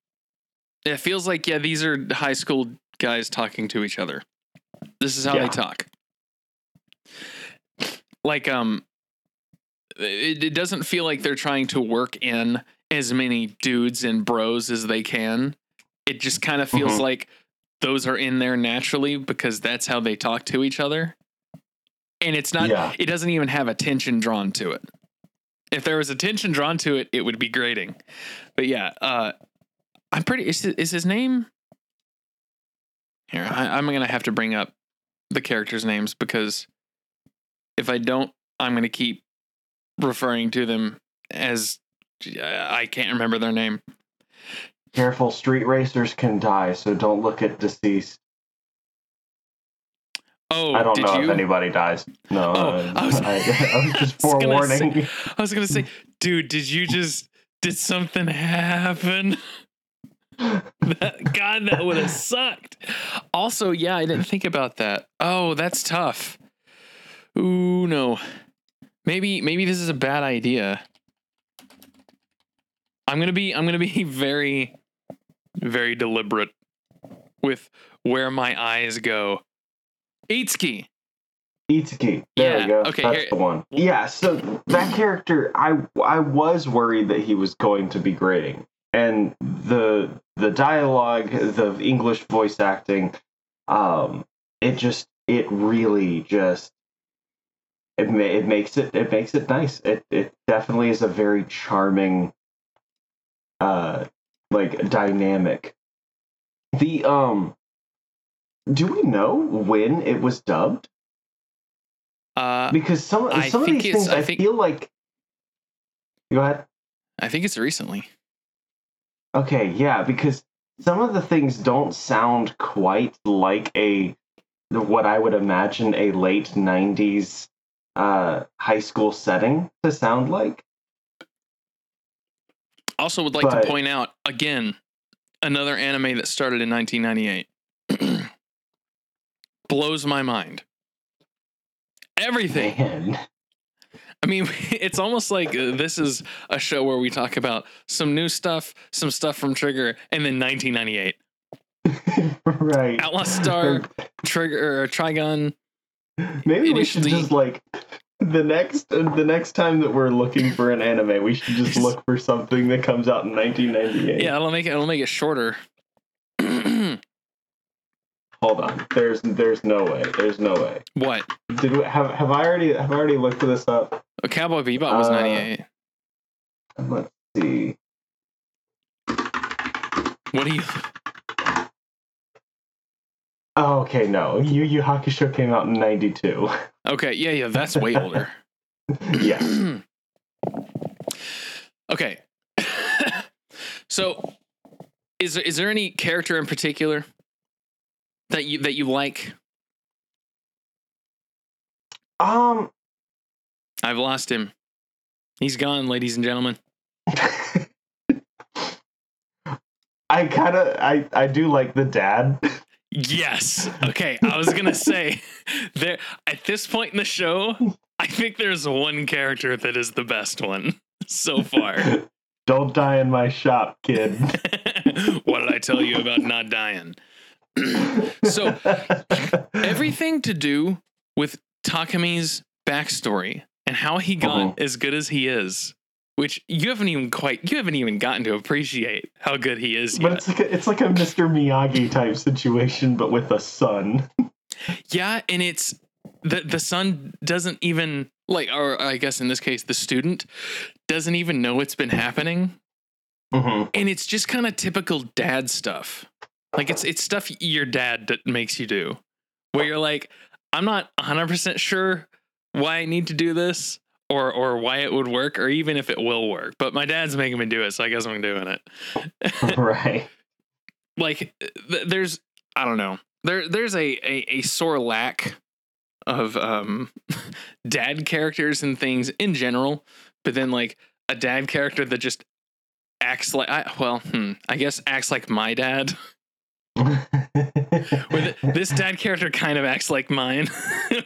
[SPEAKER 1] It feels like yeah, these are high school guys talking to each other. This is how
[SPEAKER 2] Yeah.
[SPEAKER 1] they talk. Like um it, it doesn't feel like they're trying to work in as many dudes and bros as they can. It just kind of feels
[SPEAKER 2] Mhm.
[SPEAKER 1] like those are in there naturally because that's how they talk to each other. And it's not
[SPEAKER 2] Yeah.
[SPEAKER 1] it doesn't even have attention drawn to it. If there was attention drawn to it, it would be grating. But yeah, uh I'm pretty is, is his name here, I, I'm gonna have to bring up the characters' names because if I don't, I'm gonna keep referring to them as I can't remember their name.
[SPEAKER 2] Careful, street racers can die, so don't look at deceased.
[SPEAKER 1] Oh,
[SPEAKER 2] I don't
[SPEAKER 1] did
[SPEAKER 2] know
[SPEAKER 1] you?
[SPEAKER 2] if anybody dies. No,
[SPEAKER 1] Oh,
[SPEAKER 2] uh,
[SPEAKER 1] I was-
[SPEAKER 2] I, I was just
[SPEAKER 1] I was gonna say-
[SPEAKER 2] forewarning.
[SPEAKER 1] I was gonna say, dude, did you just did something happen? That, God, that would have sucked. Also, yeah, I didn't think about that. Oh, that's tough. Ooh, no. Maybe maybe this is a bad idea. I'm gonna be I'm gonna be very very deliberate with where my eyes go. Itsuki.
[SPEAKER 2] Itsuki. There
[SPEAKER 1] Yeah,
[SPEAKER 2] we go.
[SPEAKER 1] okay,
[SPEAKER 2] That's
[SPEAKER 1] here-
[SPEAKER 2] the one. Yeah, so that character, I I was worried that he was going to be grating, and the the dialogue, the English voice acting, um, it just it really just it ma- it makes it it makes it nice. It it definitely is a very charming, uh, like dynamic. The um, do we know when it was dubbed?
[SPEAKER 1] Uh,
[SPEAKER 2] because some
[SPEAKER 1] I
[SPEAKER 2] some of these things
[SPEAKER 1] I
[SPEAKER 2] I,
[SPEAKER 1] think-
[SPEAKER 2] feel like. Go ahead.
[SPEAKER 1] I think it's recently.
[SPEAKER 2] Okay, yeah, because some of the things don't sound quite like a what I would imagine a late '90s uh, high school setting to sound like.
[SPEAKER 1] Also, would like
[SPEAKER 2] But-
[SPEAKER 1] to point out again another anime that started in 1998. Blows my mind. Everything.
[SPEAKER 2] Man,
[SPEAKER 1] I mean, it's almost like uh, this is a show where we talk about some new stuff, some stuff from Trigger, and then 1998.
[SPEAKER 2] right?
[SPEAKER 1] Outlaw Star, Trigger, or Trigun.
[SPEAKER 2] Maybe we should just like the next the next time that we're looking for an anime, we should just look for something that comes out in 1998.
[SPEAKER 1] Yeah, it'll make it. It'll make it shorter.
[SPEAKER 2] Hold on. There's there's no way. There's no way.
[SPEAKER 1] what?
[SPEAKER 2] Did we have have I already have I already looked this up?
[SPEAKER 1] A Cowboy Bebop was
[SPEAKER 2] Uh,
[SPEAKER 1] 98.
[SPEAKER 2] Let's see.
[SPEAKER 1] What do you?
[SPEAKER 2] Oh, okay, no. Yu Yu Hakusho came out in '92.
[SPEAKER 1] Okay, yeah, yeah, that's way older.
[SPEAKER 2] yes.
[SPEAKER 1] okay. so, is there, is there any character in particular that you that you like?
[SPEAKER 2] Um.
[SPEAKER 1] I've lost him. He's gone, ladies and gentlemen.
[SPEAKER 2] I kind of I I do like the dad.
[SPEAKER 1] Yes. Okay, I was gonna say there at this point in the show, I think there's one character that is the best one so far.
[SPEAKER 2] Don't die in my shop, kid.
[SPEAKER 1] what did I tell you about not dying? so everything to do with Takumi's backstory and how he got
[SPEAKER 2] Mhm.
[SPEAKER 1] as good as he is, which you haven't even quite you haven't even gotten to appreciate how good he is
[SPEAKER 2] but
[SPEAKER 1] yet.
[SPEAKER 2] it's like a, it's like a Mr. Miyagi type situation, but with a son.
[SPEAKER 1] Yeah, and it's the the son doesn't even like or I guess in this case the student doesn't even know it's been happening.
[SPEAKER 2] Mm-hmm.
[SPEAKER 1] And it's just kind of typical dad stuff. Like it's it's stuff your dad makes you do. Where you're like, I'm not 100% sure why I need to do this or or why it would work or even if it will work, but my dad's making me do it, so I guess I'm doing it.
[SPEAKER 2] right.
[SPEAKER 1] like th- there's I don't know. There there's a a, a sore lack of um dad characters and things in general, but then like a dad character that just acts like I well, hmm, I guess acts like my dad. Where th- this dad character kind of acts like mine,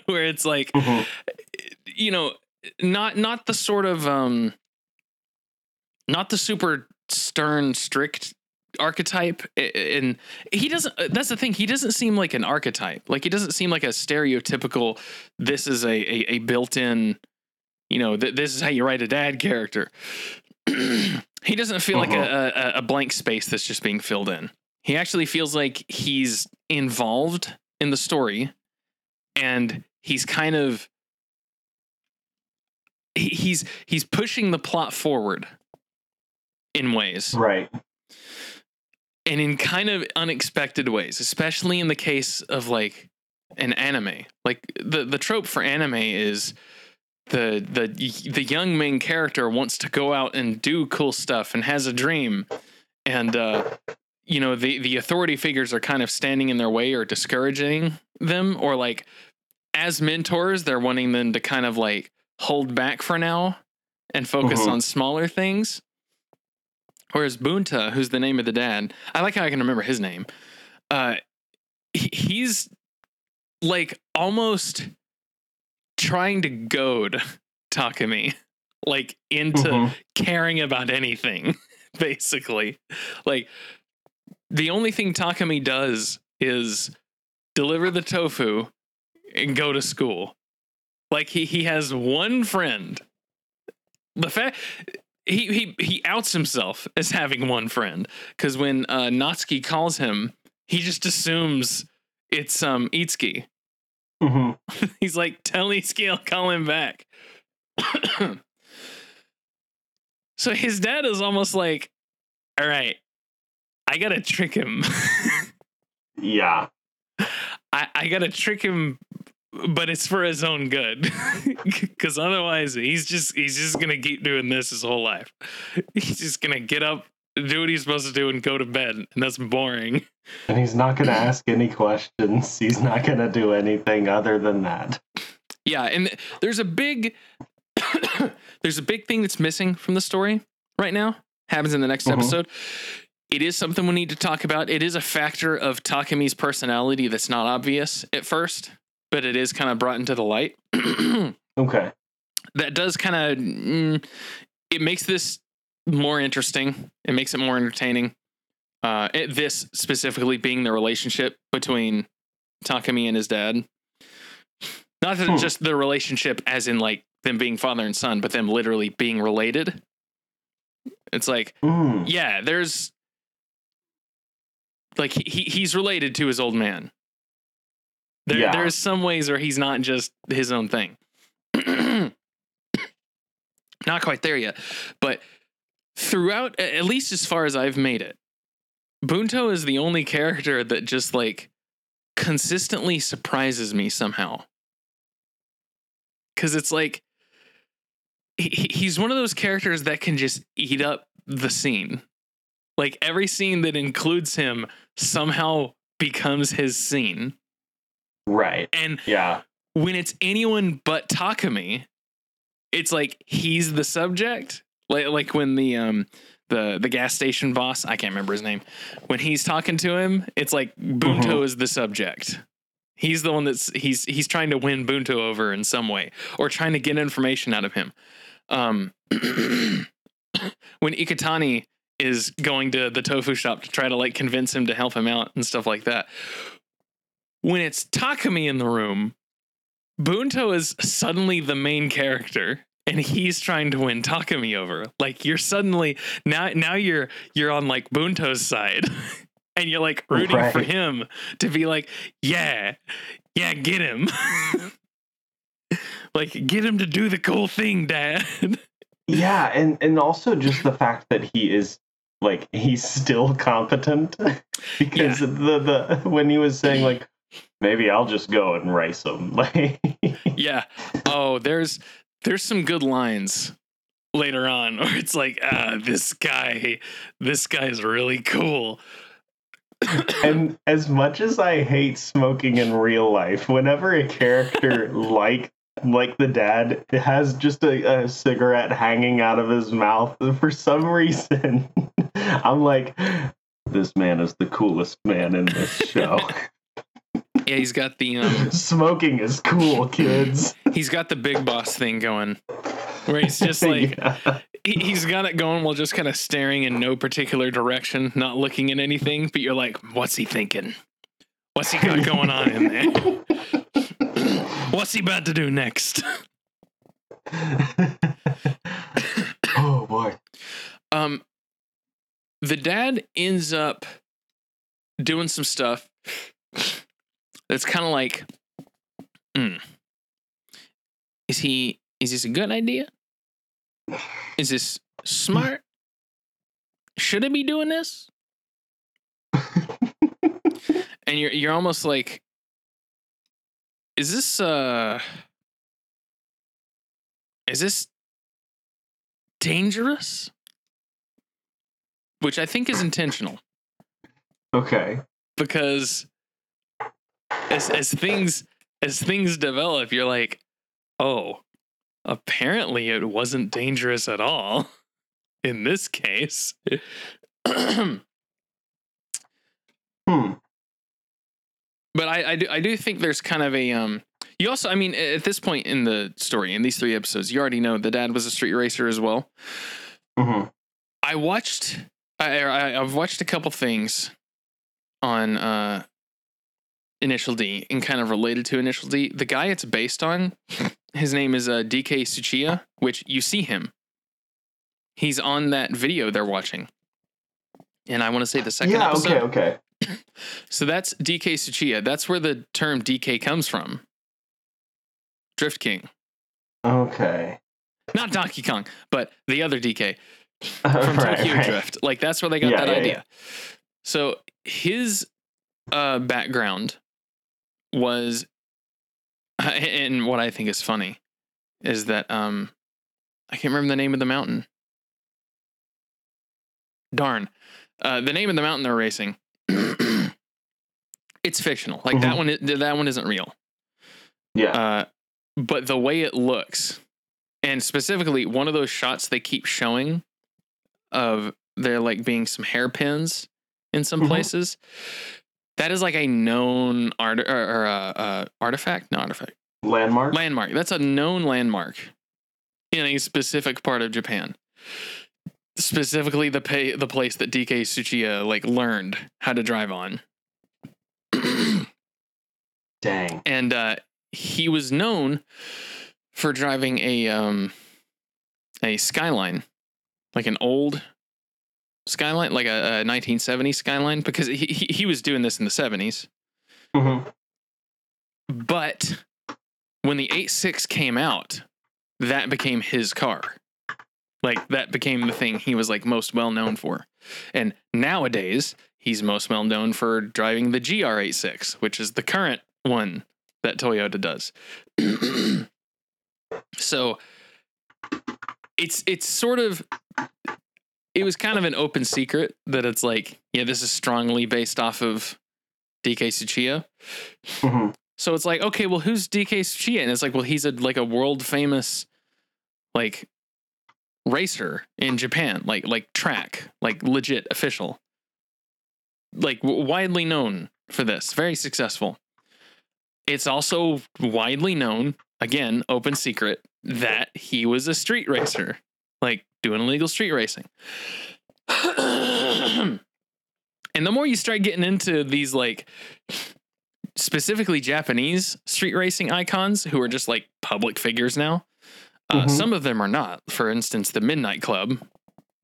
[SPEAKER 1] where it's like
[SPEAKER 2] Mhm.
[SPEAKER 1] you know, not not the sort of um not the super stern strict archetype and he doesn't uh, that's the thing he doesn't seem like an archetype. Like he doesn't seem like a stereotypical this is a a, a built-in you know th- this is how you write a dad character. He doesn't feel like a, a a blank space that's just being filled in. He actually feels like he's involved in the story and he's kind of he's he's pushing the plot forward in ways
[SPEAKER 2] right.
[SPEAKER 1] and in kind of unexpected ways, especially in the case of like an anime. Like the the trope for anime is the the the young main character wants to go out and do cool stuff and has a dream, and uh, you know the the authority figures are kind of standing in their way or discouraging them or like as mentors, they're wanting them to kind of like hold back for now and focus
[SPEAKER 2] Mhm.
[SPEAKER 1] on smaller things. Whereas Bunta, who's the name of the dad, I like how I can remember his name. Uh, he's like almost trying to goad Takumi like into
[SPEAKER 2] Mhm.
[SPEAKER 1] caring about anything, basically. Like the only thing Takumi does is deliver the tofu and go to school. Like he he has one friend. The fact he he he outs himself as having one friend because when uh, Natsuki calls him, he just assumes it's um Itsuki.
[SPEAKER 2] Mhm.
[SPEAKER 1] He's like, tell Itsuki I'll call him back. so his dad is almost like, all right, I gotta trick him.
[SPEAKER 2] Yeah.
[SPEAKER 1] I, I gotta trick him, but it's for his own good. Cause otherwise he's just he's just gonna keep doing this his whole life. He's just gonna get up, do what he's supposed to do, and go to bed. And that's boring.
[SPEAKER 2] And he's not to ask any questions. He's not to do anything other than that.
[SPEAKER 1] Yeah, and there's a big there's a big thing that's missing from the story right now. Happens in the next
[SPEAKER 2] Mhm.
[SPEAKER 1] episode. It is something we need to talk about. It is a factor of Takumi's personality that's not obvious at first, but it is kind of brought into the light.
[SPEAKER 2] Okay.
[SPEAKER 1] that does kind of mm, it makes this more interesting. It makes it more entertaining. Uh, it, this specifically being the relationship between Takumi and his dad. Not that
[SPEAKER 2] Hmm.
[SPEAKER 1] just the relationship as in like them being father and son, but them literally being related. It's like,
[SPEAKER 2] Mm.
[SPEAKER 1] yeah, there's like he he- he's related to his old man. There
[SPEAKER 2] Yeah.
[SPEAKER 1] there's some ways where he's not just his own thing. not quite there yet, but throughout at least as far as I've made it, Bunta is the only character that just like consistently surprises me somehow. Cuz it's like he- he's one of those characters that can just eat up the scene. Like every scene that includes him somehow becomes his scene.
[SPEAKER 2] Right.
[SPEAKER 1] And
[SPEAKER 2] Yeah.
[SPEAKER 1] when it's anyone but Takumi, it's like he's the subject. Like like when the um the the gas station boss, I can't remember his name, when he's talking to him, it's like Bunta is the subject. He's the one that's he's he's trying to win Bunta over in some way or trying to get information out of him. Um when Iketani is going to the tofu shop to try to like convince him to help him out and stuff like that. When it's Takumi in the room, Bunta is suddenly the main character and he's trying to win Takumi over. Like you're suddenly now now you're you're on like Bunta's side and you're like rooting for him to be like, yeah, yeah, get him. like get him to do the cool thing, dad.
[SPEAKER 2] Yeah, and and also just the fact that he is like he's still competent because the the when he was saying like maybe I'll just go and race them. like
[SPEAKER 1] yeah. Oh, there's there's some good lines later on where it's like, ah, this guy, this guy's really cool.
[SPEAKER 2] and as much as I hate smoking in real life, whenever a character like like the dad has just a, a cigarette hanging out of his mouth, for some reason, I'm like, this man is the coolest man in this show.
[SPEAKER 1] Yeah, he's got the um,
[SPEAKER 2] Smoking is cool, kids.
[SPEAKER 1] he's got the big boss thing going, where he's just like
[SPEAKER 2] Yeah.
[SPEAKER 1] he- he's got it going while just kind of staring in no particular direction, not looking at anything. But you're like, what's he thinking? What's he got going on in there? What's he about to do next?
[SPEAKER 2] oh boy.
[SPEAKER 1] Um, the dad ends up doing some stuff that's kind of like, hmm, is he? Is this a good idea? Is this smart? Should I be doing this? and you're you're almost like, is this uh, is this dangerous? Which I think is intentional
[SPEAKER 2] Okay.
[SPEAKER 1] because as as things as things develop, you're like, oh, apparently it wasn't dangerous at all in this case.
[SPEAKER 2] Hmm.
[SPEAKER 1] but I, I do I do think there's kind of a um you also I mean at this point in the story in these three episodes you already know the dad was a street racer as well.
[SPEAKER 2] hmm
[SPEAKER 1] I watched I, I I've watched a couple things on uh Initial D and kind of related to Initial D. The guy it's based on, his name is uh, DK Tsuchiya, which you see him. He's on that video they're watching. And I want to say the second
[SPEAKER 2] Yeah.
[SPEAKER 1] episode.
[SPEAKER 2] Okay. Okay.
[SPEAKER 1] So that's DK Tsuchiya. That's where the term DK comes from. Drift King.
[SPEAKER 2] Okay.
[SPEAKER 1] Not Donkey Kong, but the other DK
[SPEAKER 2] From
[SPEAKER 1] from Tokyo Drift. Like that's where they got
[SPEAKER 2] Yeah,
[SPEAKER 1] that
[SPEAKER 2] yeah,
[SPEAKER 1] idea. So his uh, background was, and what I think is funny is that um, I can't remember the name of the mountain. Darn, uh, the name of the mountain they're racing. it's fictional. Like that
[SPEAKER 2] Mhm.
[SPEAKER 1] one. That one isn't real.
[SPEAKER 2] Yeah.
[SPEAKER 1] Uh, but the way it looks, and specifically one of those shots they keep showing of there like being some hairpins in some
[SPEAKER 2] Mhm.
[SPEAKER 1] places, that is like a known art or, or uh, uh, artifact, no artifact,
[SPEAKER 2] Landmark.
[SPEAKER 1] landmark. That's a known landmark in a specific part of Japan. Specifically, the pay, the place that DK Tsuchiya like learned how to drive on.
[SPEAKER 2] Dang.
[SPEAKER 1] and uh, he was known for driving a um a skyline like an old skyline like a, a 1970s skyline because he, he he was doing this in the 70s
[SPEAKER 2] hmm
[SPEAKER 1] but when the 86 came out that became his car. Like that became the thing he was like most well known for. And nowadays he's most well known for driving the gr86 which is the current one that toyota does. So it's it's sort of it was kind of an open secret that it's like yeah this is strongly based off of dk Tsuchiya.
[SPEAKER 2] hmm
[SPEAKER 1] So it's like, okay, well, who's DK Tsuchiya? And it's like, well, he's a like a world famous like racer in Japan, like like track, like legit official, like w- widely known for this, very successful. It's also widely known, again, open secret, that he was a street racer, like doing illegal street racing. and the more you start getting into these like specifically Japanese street racing icons who are just like public figures now. Uh,
[SPEAKER 2] Mhm.
[SPEAKER 1] Some of them are not. For instance, the Midnight Club,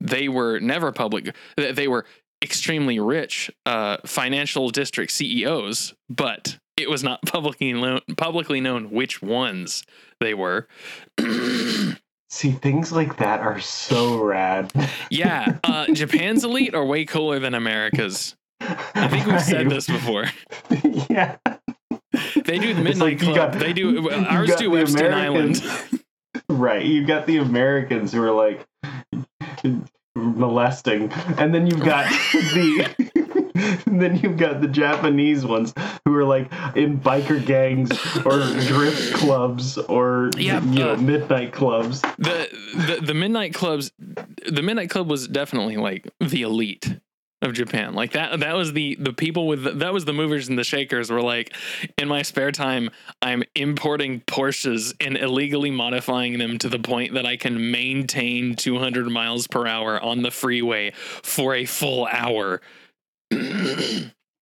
[SPEAKER 1] they were never public. They were extremely rich uh, financial district CEOs, but it was not publicly known, publicly known which ones they were.
[SPEAKER 2] See, things like that are so rad.
[SPEAKER 1] yeah, uh, Japan's elite are way cooler than America's. I think we've said this before.
[SPEAKER 2] yeah.
[SPEAKER 1] They do the Midnight
[SPEAKER 2] like
[SPEAKER 1] Club.
[SPEAKER 2] got-
[SPEAKER 1] they do ours do Epstein Island.
[SPEAKER 2] Right. You've got the Americans who are like molesting, and then you've got the. then you've got the Japanese ones who are like in biker gangs or drift clubs or
[SPEAKER 1] Yeah,
[SPEAKER 2] you know
[SPEAKER 1] uh,
[SPEAKER 2] midnight clubs.
[SPEAKER 1] the, the the midnight clubs the midnight club was definitely like the elite of japan like that that was the the people with the, that was the movers and the shakers were like in my spare time i'm importing porsches and illegally modifying them to the point that i can maintain 200 miles per hour on the freeway for a full hour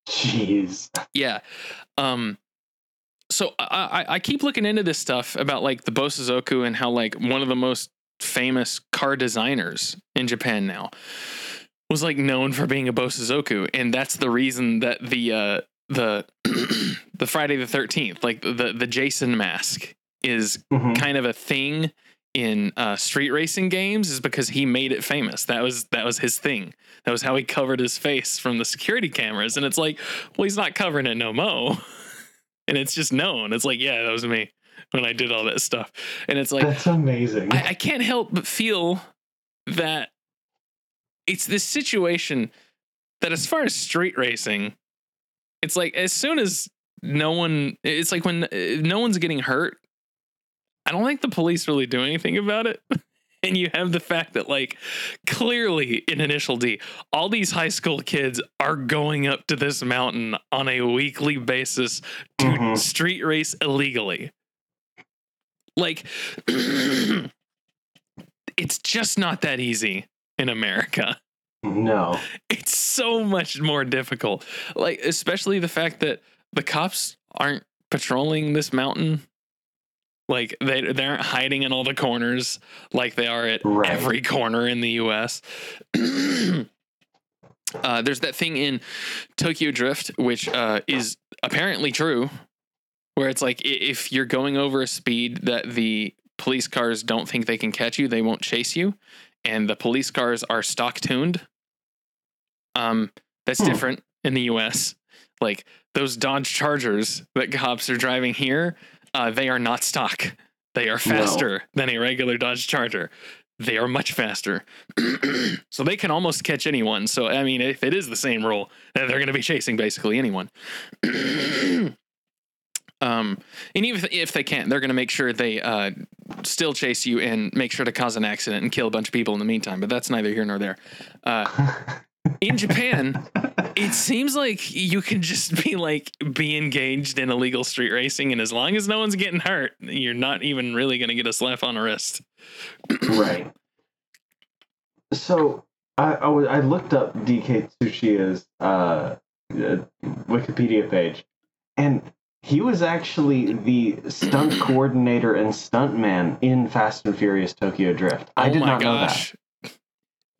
[SPEAKER 2] Jeez.
[SPEAKER 1] yeah. Um so I, I I keep looking into this stuff about like the Bosozoku and how like one of the most famous car designers in Japan now was like known for being a Bosozoku and that's the reason that the uh the the Friday the 13th like the the Jason mask is
[SPEAKER 2] Mhm.
[SPEAKER 1] kind of a thing in uh, street racing games is because he made it famous. That was that was his thing. That was how he covered his face from the security cameras. And it's like, well, he's not covering it no mo. and it's just known. It's like, yeah, that was me when I did all that stuff. And it's like,
[SPEAKER 2] That's amazing.
[SPEAKER 1] I, I can't help but feel that it's this situation that, as far as street racing, it's like as soon as no one. It's like when uh, no one's getting hurt. I don't think the police really do anything about it. And you have the fact that, like, clearly in Initial D, all these high school kids are going up to this mountain on a weekly basis to
[SPEAKER 2] Mhm.
[SPEAKER 1] street race illegally. Like, it's just not that easy in America.
[SPEAKER 2] No.
[SPEAKER 1] It's so much more difficult. Like, especially the fact that the cops aren't patrolling this mountain. Like they they aren't hiding in all the corners like they are at
[SPEAKER 2] Right.
[SPEAKER 1] every corner in the US. uh, there's that thing in Tokyo Drift, which uh, is apparently true, where it's like if you're going over a speed that the police cars don't think they can catch you, they won't chase you, and the police cars are stock tuned. Um, that's
[SPEAKER 2] Hmm.
[SPEAKER 1] different in the U.S. Like those Dodge Chargers that cops are driving here, uh, they are not stock. They are faster than a regular Dodge Charger. They are much faster, so they can almost catch anyone. So I mean, if it is the same rule, they're going to be chasing basically anyone. um, and even if, if they can't, they're going to make sure they uh, still chase you and make sure to cause an accident and kill a bunch of people in the meantime. But that's neither here nor there. Uh, in Japan, it seems like you can just be like be engaged in illegal street racing, and as long as no one's getting hurt, you're not even really going to get a slap on the wrist.
[SPEAKER 2] right. So I, I, was- I looked up DK Tsuchiya's uh, uh, Wikipedia page, and he was actually the stunt coordinator and stuntman in Fast and Furious Tokyo Drift. I
[SPEAKER 1] oh
[SPEAKER 2] did not know that.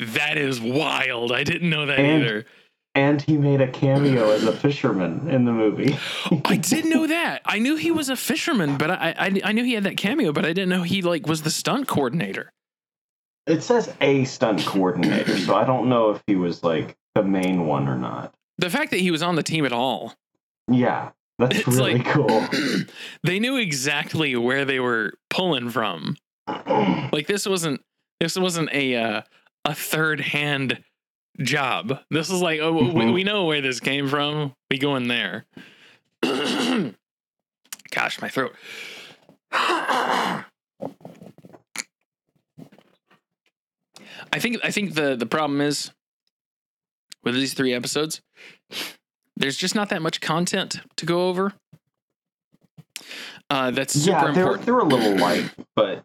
[SPEAKER 1] That is wild. I didn't know that
[SPEAKER 2] And-
[SPEAKER 1] either.
[SPEAKER 2] And he made a cameo as a fisherman in the movie.
[SPEAKER 1] I didn't know that. I knew he was a fisherman, but I, I I knew he had that cameo, but I didn't know he like was the stunt coordinator.
[SPEAKER 2] It says a stunt coordinator, so I don't know if he was like the main one or not.
[SPEAKER 1] The fact that he was on the team at all.
[SPEAKER 2] Yeah, that's
[SPEAKER 1] It's
[SPEAKER 2] really
[SPEAKER 1] like-
[SPEAKER 2] cool.
[SPEAKER 1] they knew exactly where they were pulling from. Like this wasn't this wasn't a uh, a third hand job. This is like oh we,
[SPEAKER 2] Mhm.
[SPEAKER 1] we know where this came from. We go in there. Gosh, my throat. I think I think the the problem is with these three episodes, there's just not that much content to go over. Uh, that's super
[SPEAKER 2] yeah, they're
[SPEAKER 1] important.
[SPEAKER 2] they're a little light, but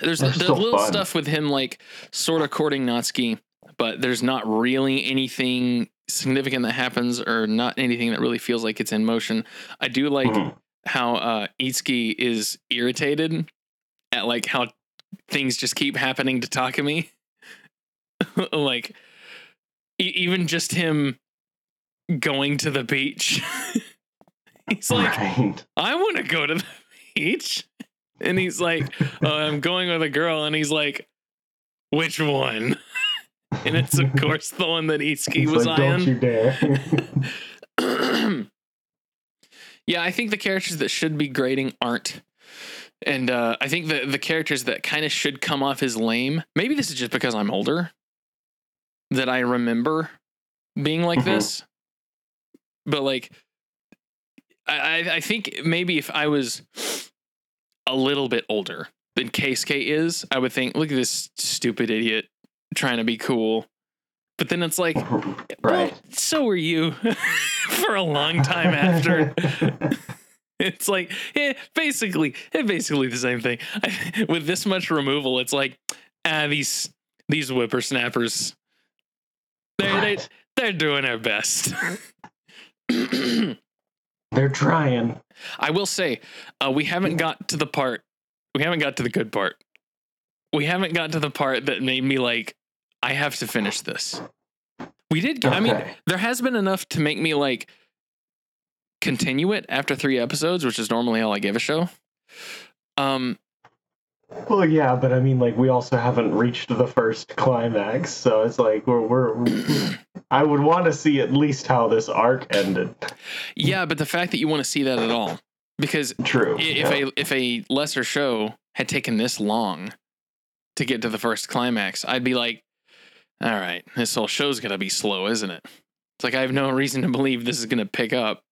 [SPEAKER 1] There's
[SPEAKER 2] They're
[SPEAKER 1] the
[SPEAKER 2] still
[SPEAKER 1] little
[SPEAKER 2] fun.
[SPEAKER 1] stuff with him like sort of courting Natsuki, but there's not really anything significant that happens or not anything that really feels like it's in motion. I do like
[SPEAKER 2] Mhm.
[SPEAKER 1] how uh Itsuki is irritated at like how things just keep happening to Takumi. like e- even just him going to the beach. He's like,
[SPEAKER 2] right.
[SPEAKER 1] I want to go to the beach. And he's like, oh, I'm going with a girl. And he's like, which one? And it's, of course, the one that
[SPEAKER 2] He's
[SPEAKER 1] was
[SPEAKER 2] like, don't you dare.
[SPEAKER 1] yeah, I think the characters that should be grading aren't. And uh, I think the, the characters that kind of should come off as lame, maybe this is just because I'm older, that I remember being like
[SPEAKER 2] Mhm.
[SPEAKER 1] this. But like, I- I think maybe if I was a little bit older than Keisuke is, I would think, look at this stupid idiot trying to be cool. But then it's like,
[SPEAKER 2] right.
[SPEAKER 1] well, so were you for a long time after. It's like, eh, basically, eh, basically the same thing. With this much removal, it's like, ah, these these whippersnappers, they they they're doing their best.
[SPEAKER 2] They're trying.
[SPEAKER 1] I will say, uh, we haven't got to the part. We haven't got to the good part. We haven't got to the part that made me like, I have to finish this. We did. Get, I mean, there has been enough to make me like continue it after three episodes, which is normally all I give a show. Um,
[SPEAKER 2] Well, yeah, but I mean, like, we also haven't reached the first climax, so it's like we're we're. I would want to see at least how this arc ended.
[SPEAKER 1] yeah, but the fact that you want to see that at all, because
[SPEAKER 2] True.
[SPEAKER 1] if
[SPEAKER 2] yeah.
[SPEAKER 1] a if a lesser show had taken this long to get to the first climax, I'd be like, all right, this whole show's gonna be slow, isn't it? It's like I have no reason to believe this is gonna pick up.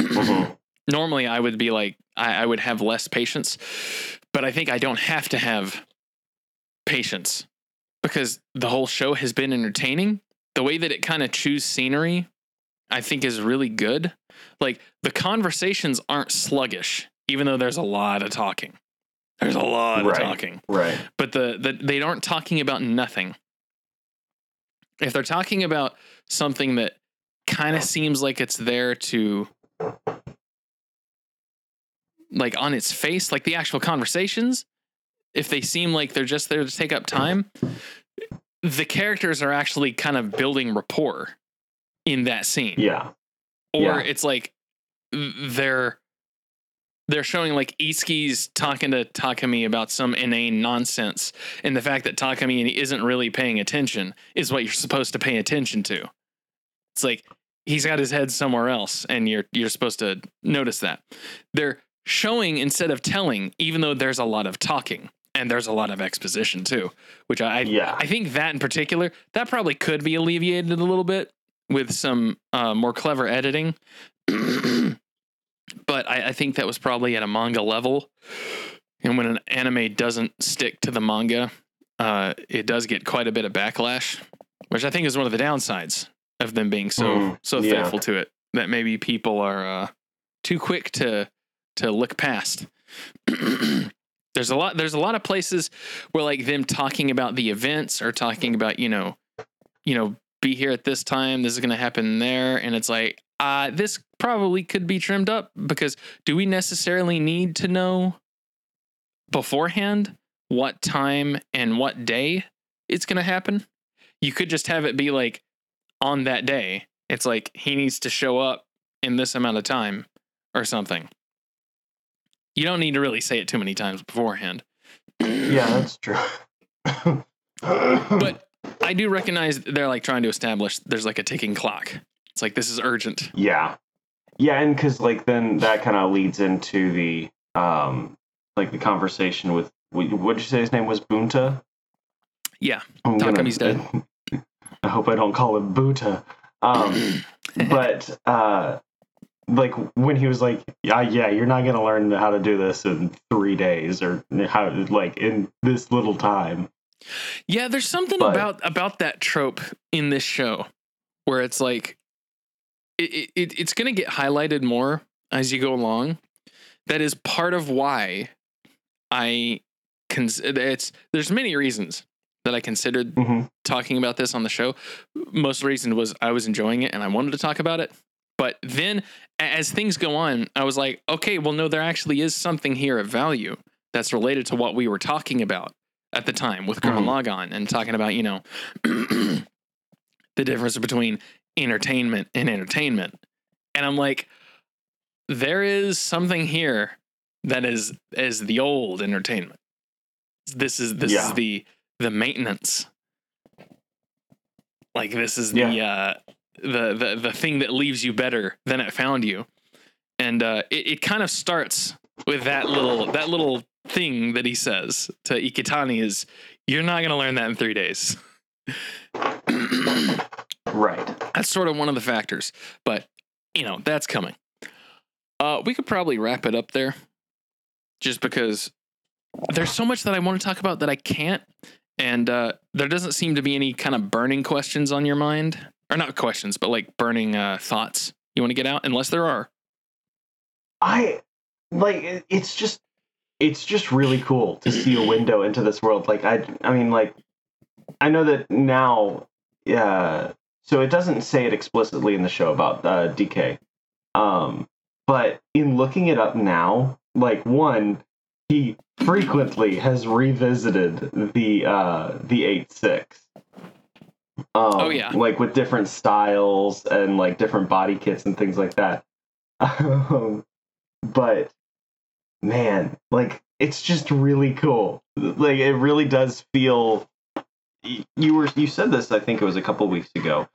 [SPEAKER 2] Mhm.
[SPEAKER 1] normally I would be like I, I would have less patience, but I think I don't have to have patience because the whole show has been entertaining. The way that it kind of chews scenery, I think is really good. Like the conversations aren't sluggish, even though there's a lot of talking. There's a lot
[SPEAKER 2] Right.
[SPEAKER 1] of talking
[SPEAKER 2] Right.
[SPEAKER 1] but the, the they aren't talking about nothing. If they're talking about something that kind of seems like it's there to like on its face, like the actual conversations, if they seem like they're just there to take up time, the characters are actually kind of building rapport in that scene
[SPEAKER 2] Yeah.
[SPEAKER 1] or
[SPEAKER 2] Yeah.
[SPEAKER 1] it's like they're they're showing like Itsuki's talking to Takumi about some inane nonsense, and the fact that Takumi isn't really paying attention is what you're supposed to pay attention to. It's like he's got his head somewhere else, and you're you're supposed to notice that. They're showing instead of telling, even though there's a lot of talking and there's a lot of exposition too, which I
[SPEAKER 2] Yeah.
[SPEAKER 1] I think that in particular, that probably could be alleviated a little bit with some uh, more clever editing. but I, I think that was probably at a manga level. And when an anime doesn't stick to the manga, uh, it does get quite a bit of backlash, which I think is one of the downsides of them being so
[SPEAKER 2] Mm,
[SPEAKER 1] so
[SPEAKER 2] yeah.
[SPEAKER 1] faithful to it. That maybe people are uh, too quick to to look past. there's a lot there's a lot of places where like them talking about the events or talking about you know you know be here at this time this is going to happen there and it's like uh this probably could be trimmed up because do we necessarily need to know beforehand what time and what day it's going to happen? You could just have it be like on that day. It's like he needs to show up in this amount of time or something you don't need to really say it too many times beforehand
[SPEAKER 2] Yeah, that's true.
[SPEAKER 1] but I do recognize they're like trying to establish there's like a ticking clock. It's like this is urgent.
[SPEAKER 2] yeah, yeah, and because like then that kind of leads into the um like the conversation with what would you say his name was Bunta?
[SPEAKER 1] Yeah,
[SPEAKER 2] I'm gonna-
[SPEAKER 1] Takumi's dead.
[SPEAKER 2] I hope I don't call him Buta. Um, but uh like when he was like yeah yeah you're not gonna learn how to do this in three days or how like in this little time
[SPEAKER 1] yeah, there's something
[SPEAKER 2] But-
[SPEAKER 1] about about that trope in this show where it's like it, it it's going to get highlighted more as you go along. That is part of why I cons- it's there's many reasons that I considered
[SPEAKER 2] hmm
[SPEAKER 1] talking about this on the show. Most reason was I was enjoying it and I wanted to talk about it. But then as things go on, I was like, okay, well, no, there actually is something here of value that's related to what we were talking about at the time with Gurren
[SPEAKER 2] Mhm.
[SPEAKER 1] Lagann and talking about, you know, the difference between entertainment and entertainment. And I'm like, there is something here that is is the old entertainment. This is this
[SPEAKER 2] Yeah.
[SPEAKER 1] is the the maintenance. Like this is the uh the, the the thing that leaves you better than it found you. And uh it, it kind of starts with that little that little thing that he says to Iketani is you're not gonna learn that in three days.
[SPEAKER 2] right
[SPEAKER 1] That's sort of one of the factors, but you know that's coming. Uh, we could probably wrap it up there, just because there's so much that I want to talk about that I can't, and uh, there doesn't seem to be any kind of burning questions on your mind, or not questions, but like burning uh, thoughts you want to get out, unless there are.
[SPEAKER 2] i like it's just it's just really cool to see a window into this world. Like i i mean like i know that now uh so it doesn't say it explicitly in the show about uh dk um but in looking it up now like one he frequently has revisited the uh the 8-6 um,
[SPEAKER 1] Oh, yeah.
[SPEAKER 2] like with different styles and like different body kits and things like that. Um, but man like it's just really cool. Like it really does feel you were you said this i think it was a couple weeks ago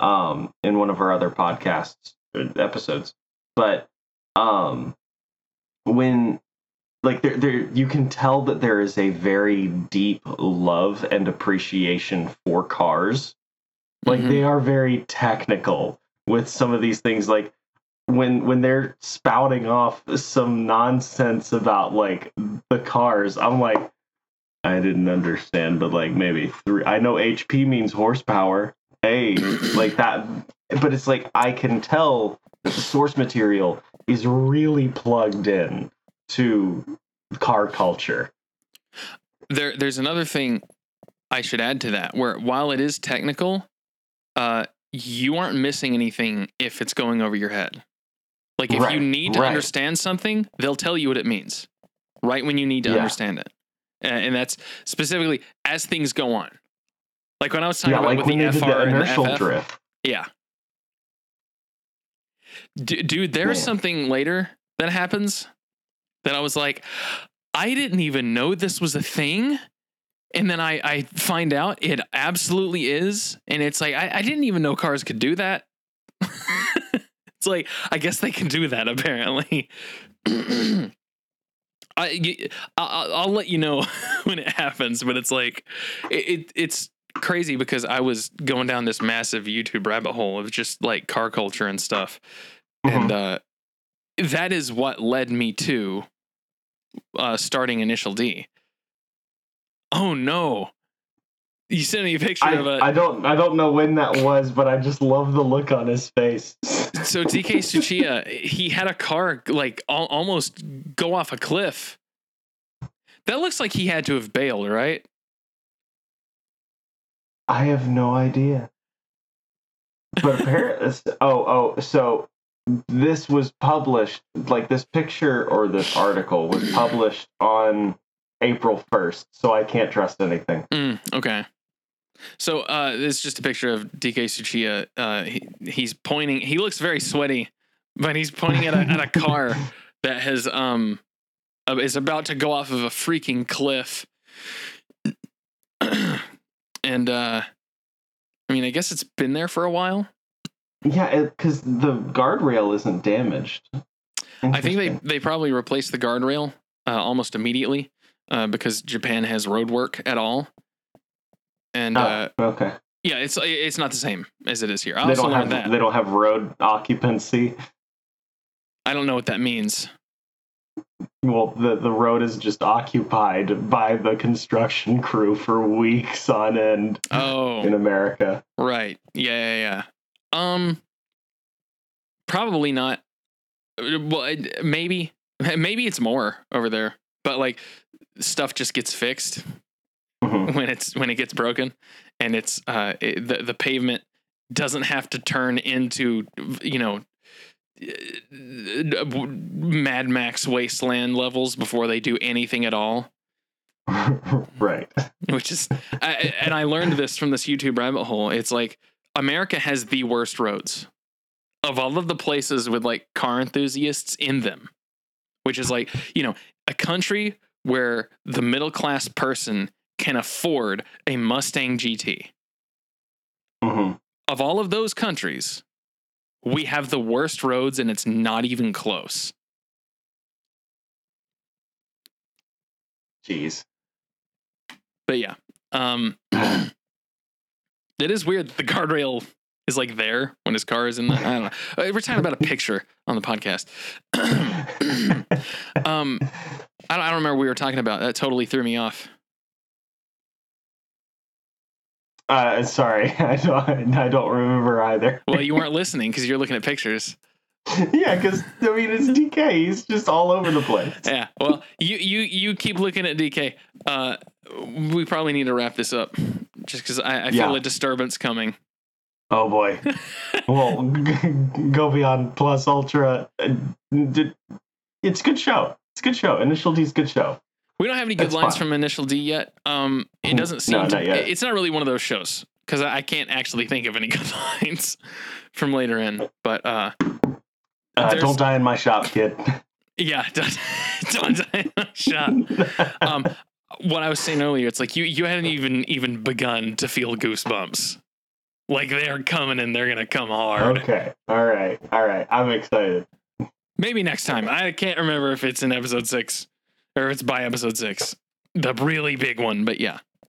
[SPEAKER 2] um in one of our other podcasts episodes. But um when like there there you can tell that there is a very deep love and appreciation for cars like
[SPEAKER 1] Mhm.
[SPEAKER 2] they are very technical with some of these things like when when they're spouting off some nonsense about like the cars, I'm like, I didn't understand, but like maybe three. I know HP means horsepower. Hey, like that, but it's like I can tell that the source material is really plugged in to car culture.
[SPEAKER 1] There, there's another thing I should add to that. Where while it is technical, uh, you aren't missing anything if it's going over your head. Like if you need to
[SPEAKER 2] right.
[SPEAKER 1] understand something, they'll tell you what it means, right when you need to
[SPEAKER 2] Yeah.
[SPEAKER 1] understand it, and, and that's specifically as things go on. Like when I was talking
[SPEAKER 2] Yeah,
[SPEAKER 1] about
[SPEAKER 2] like
[SPEAKER 1] with the FR
[SPEAKER 2] the
[SPEAKER 1] and the FF,
[SPEAKER 2] drift.
[SPEAKER 1] Yeah. D- dude, there's something later that happens that I was like, I didn't even know this was a thing. And then I, I find out it absolutely is. And it's like, I, I didn't even know cars could do that. it's like, I guess they can do that apparently. I, y- I'll, I'll let you know when it happens, but it's like, it, it it's crazy because I was going down this massive YouTube rabbit hole of just like car culture and stuff.
[SPEAKER 2] Mm-hmm.
[SPEAKER 1] And uh, that is what led me to uh, starting Initial D. Oh no. You sent me a picture
[SPEAKER 2] I,
[SPEAKER 1] of a
[SPEAKER 2] I don't I don't know when that was, but I just love the look on his face.
[SPEAKER 1] so DK Tsuchiya, he had a car like al- almost go off a cliff. That looks like he had to have bailed, right?
[SPEAKER 2] I have no idea. But apparently, oh, oh, so this was published, like this picture or this article was published on April 1st, so I can't trust anything.
[SPEAKER 1] Mm, okay. So uh, this is just a picture of DK Tsuchiya. Uh, he, he's pointing. He looks very sweaty, but he's pointing at a, at a car that has um uh, is about to go off of a freaking cliff. and uh, I mean, I guess it's been there for a while.
[SPEAKER 2] Yeah, because the guardrail isn't damaged.
[SPEAKER 1] I think they they probably replaced the guardrail uh, almost immediately uh, because Japan has road work at all. And uh,
[SPEAKER 2] Oh, okay.
[SPEAKER 1] yeah, it's it's not the same as it is here. I
[SPEAKER 2] They
[SPEAKER 1] also
[SPEAKER 2] don't have
[SPEAKER 1] that.
[SPEAKER 2] they don't have road occupancy.
[SPEAKER 1] I don't know what that means.
[SPEAKER 2] Well, the the road is just occupied by the construction crew for weeks on end
[SPEAKER 1] Oh,
[SPEAKER 2] in America.
[SPEAKER 1] right. Yeah, yeah, yeah. Um, probably not. Uh, Well, maybe, maybe it's more over there, but like stuff just gets fixed
[SPEAKER 2] Mhm.
[SPEAKER 1] when it's when it gets broken, and it's uh it, the the pavement doesn't have to turn into you know uh, Mad Max wasteland levels before they do anything at all.
[SPEAKER 2] right.
[SPEAKER 1] which is I, and i learned this from this youtube rabbit hole it's like america has the worst roads of all of the places with like car enthusiasts in them which is like you know a country where the middle class person can afford a mustang gt
[SPEAKER 2] Mhm.
[SPEAKER 1] of all of those countries we have the worst roads and it's not even close
[SPEAKER 2] Jeez.
[SPEAKER 1] but yeah um it is weird that the guardrail is like there when his car is in the i don't know Uh, we're talking about a picture on the podcast um I don't, I don't remember what we were talking about that totally threw me off
[SPEAKER 2] Uh, sorry, I don't. I don't remember either.
[SPEAKER 1] well you weren't listening because you're looking at pictures
[SPEAKER 2] yeah, because I mean it's DK. He's just all over the place.
[SPEAKER 1] yeah well you you you keep looking at dk uh we probably need to wrap this up just because I, I feel a disturbance coming
[SPEAKER 2] Oh boy. well, go beyond plus ultra. uh, It's a good show. It's a good show. Initial D's good show.
[SPEAKER 1] We don't have any good
[SPEAKER 2] That's
[SPEAKER 1] lines
[SPEAKER 2] fine.
[SPEAKER 1] from Initial D yet. Um, it doesn't seem
[SPEAKER 2] no,
[SPEAKER 1] to.
[SPEAKER 2] not yet.
[SPEAKER 1] It's not really one of those shows because I can't actually think of any good lines from later in. But uh,
[SPEAKER 2] Uh, don't die in my shop, kid.
[SPEAKER 1] yeah, don't, don't shot. Um, what I was saying earlier, it's like you you hadn't even even begun to feel goosebumps. Like they're coming and they're gonna come hard.
[SPEAKER 2] okay. All right. All right. I'm excited.
[SPEAKER 1] Maybe next time. I can't remember if it's in episode six or if it's by episode six. The really big one, but yeah.